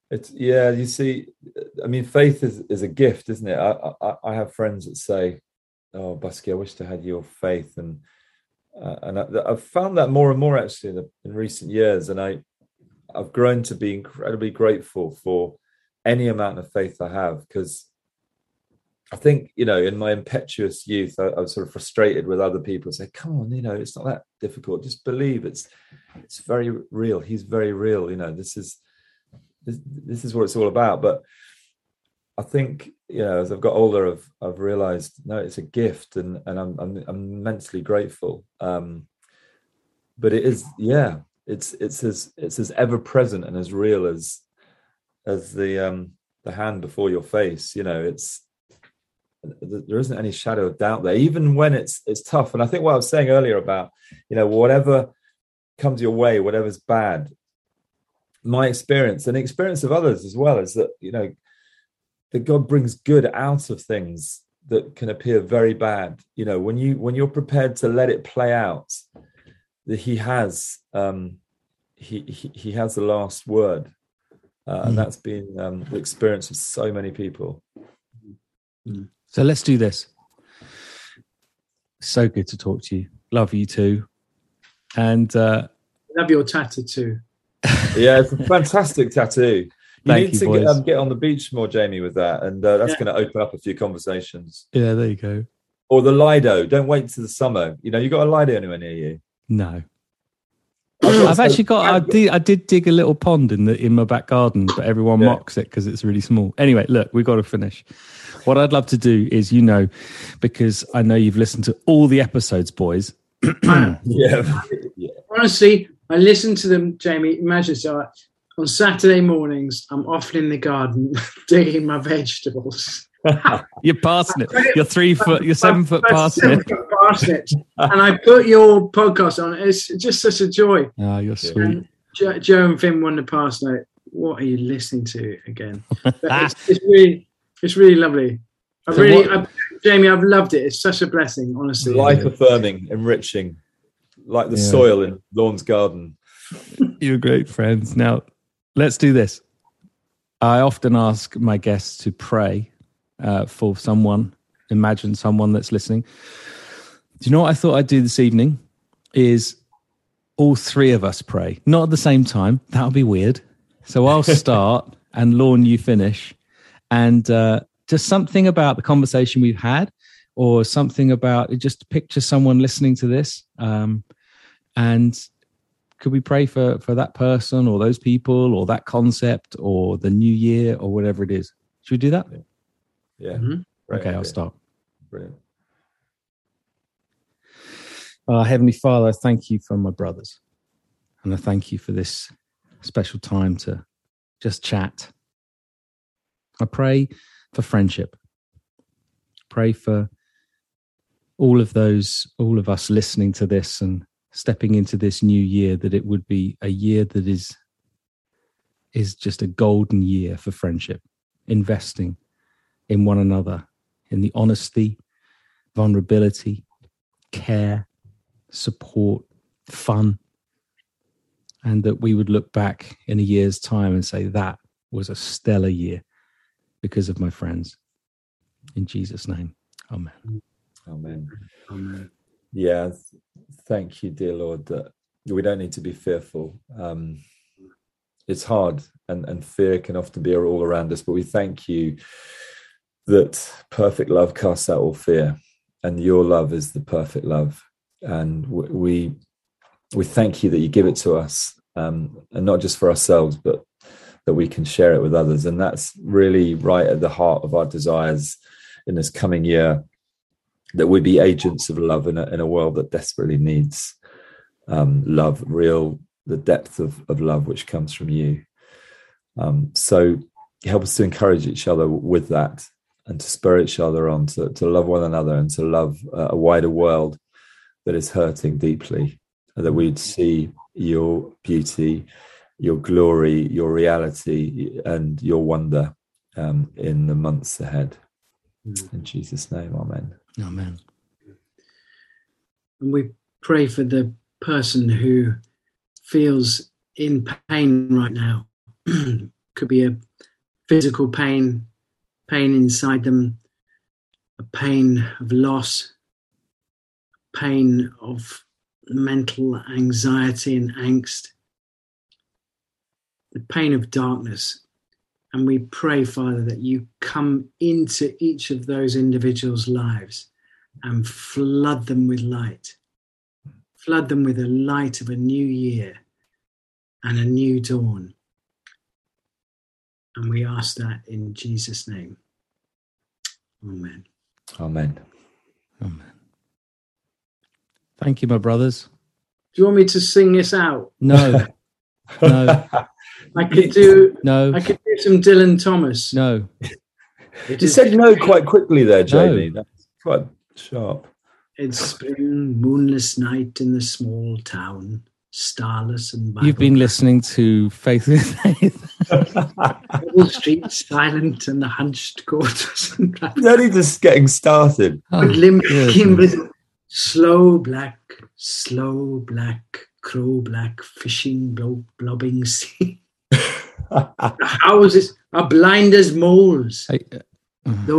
It's yeah. You see, I mean, faith is is a gift, isn't it? I I, I have friends that say, "Oh, Busky, I wish I had your faith," and uh, and I, I've found that more and more actually in, the, in recent years, and I I've grown to be incredibly grateful for any amount of faith I have because I think you know, in my impetuous youth, I, I, was sort of frustrated with other people. Say, "Come on, you know, it's not that difficult. Just believe it's it's very real. He's very real. You know, this is this, this is what it's all about." But I think you know, as I've got older, I've I've realised no, it's a gift, and and I'm I'm, I'm immensely grateful. Um, but it is, yeah, it's it's as it's as ever present and as real as as the um the hand before your face. You know, it's there isn't any shadow of doubt there, even when it's it's tough. And I think what I was saying earlier about, you know, whatever comes your way, whatever's bad, my experience and the experience of others as well is that, you know, that God brings good out of things that can appear very bad. You know, when you when you're prepared to let it play out, that He has um he he, he has the last word. Uh, mm. and that's been um, the experience of so many people. Mm. So let's do this. So good to talk to you. Love you too. And uh, love your tattoo too. yeah, it's a fantastic tattoo. You Thank need you, to get, um, get, on the beach more, Jamie, with that, and uh, that's yeah. going to open up a few conversations. Yeah, there you go. Or the Lido. Don't wait to the summer. You know, you got a Lido anywhere near you? No. I've actually got. I did. I did dig a little pond in the in my back garden, but everyone yeah. mocks it because it's really small. Anyway, look, we've got to finish. What I'd love to do is, you know, because I know you've listened to all the episodes, boys. yeah. yeah. Honestly, I listen to them, Jamie. Imagine so. On Saturday mornings, I'm often in the garden digging my vegetables. you're parsnip. You're three foot. You're seven foot parsnip. parsnips. and I put your podcast on. It's just such a joy. Oh, you're sweet. And Joe, Joe and Finn won the parsnip. What are you listening to again? it's, it's, really, it's really lovely. I so really, I, Jamie, I've loved it. It's such a blessing, honestly. Life affirming, enriching, like the yeah. soil in Lorne's garden. You're great friends. Now, let's do this. I often ask my guests to pray uh, for someone. Imagine someone that's listening. Do you know what I thought I'd do this evening? Is all three of us pray, not at the same time. That would be weird. So I'll start, and Lorne, you finish, and uh, just something about the conversation we've had, or something about just picture someone listening to this, um, and could we pray for for that person or those people or that concept or the new year or whatever it is? Should we do that? Yeah. Mm-hmm. Okay, I'll start. Brilliant. Uh, Heavenly Father, I thank you for my brothers. And I thank you for this special time to just chat. I pray for friendship. Pray for all of those, all of us listening to this and stepping into this new year, that it would be a year that is is just a golden year for friendship, investing in one another, in the honesty, vulnerability, care, support, fun, and that we would look back in a year's time and say that was a stellar year because of my friends. In Jesus' name, Amen. Amen. Amen. Yeah, thank you, dear Lord, that we don't need to be fearful. Um, it's hard, and, and fear can often be all around us, but we thank you that perfect love casts out all fear, and your love is the perfect love. And we we thank you that you give it to us, um, and not just for ourselves, but that we can share it with others. And that's really right at the heart of our desires in this coming year that we be agents of love in a, in a world that desperately needs um, love, real, the depth of, of love which comes from you. Um, so help us to encourage each other with that and to spur each other on to, to love one another and to love a wider world that is hurting deeply, that we'd see your beauty, your glory, your reality, and your wonder um, in the months ahead. Mm. In Jesus' name, Amen. Amen. And we pray for the person who feels in pain right now. Could be a physical pain, pain inside them, a pain of loss, pain of mental anxiety and angst, the pain of darkness. And we pray, Father, that you come into each of those individuals' lives and flood them with light. Flood them with the light of a new year and a new dawn. And we ask that in Jesus' name. Amen. Amen. Amen. Thank you, my brothers. Do you want me to sing this out? No, no, I could do no, I could do some Dylan Thomas. no. You said no quite quickly there, Jamie. That's quite sharp. It's spring, moonless night in the small town, starless and You've been listening to Faith with Faith. Wall Street silent and the hunched quarters and black You're only just getting started. Oh, limp goodness. Slow black, slow black, crow black, fishing blob, blobbing sea. The houses are blind as moles. Hey, uh,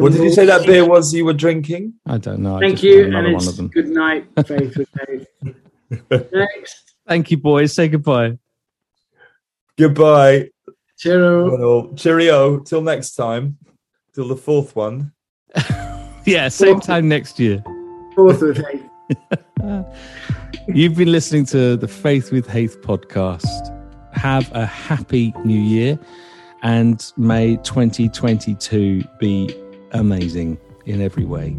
What did you say that beer was you were drinking? I don't know. I Thank you, and Another one it's of them. good night, Faith with Faith. Next, Thank you, boys. Say goodbye. Goodbye. cheerio. Well, cheerio. Till next time. Till the fourth one. Yeah, same time next year. Fourth with Faith. You've been listening to the Faith with Haith podcast. Have a happy new year and may 2022 be amazing in every way.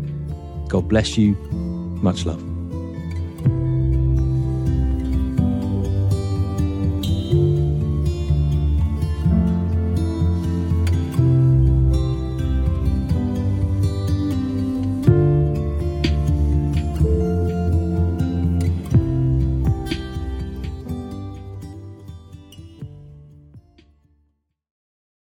God bless you. Much love.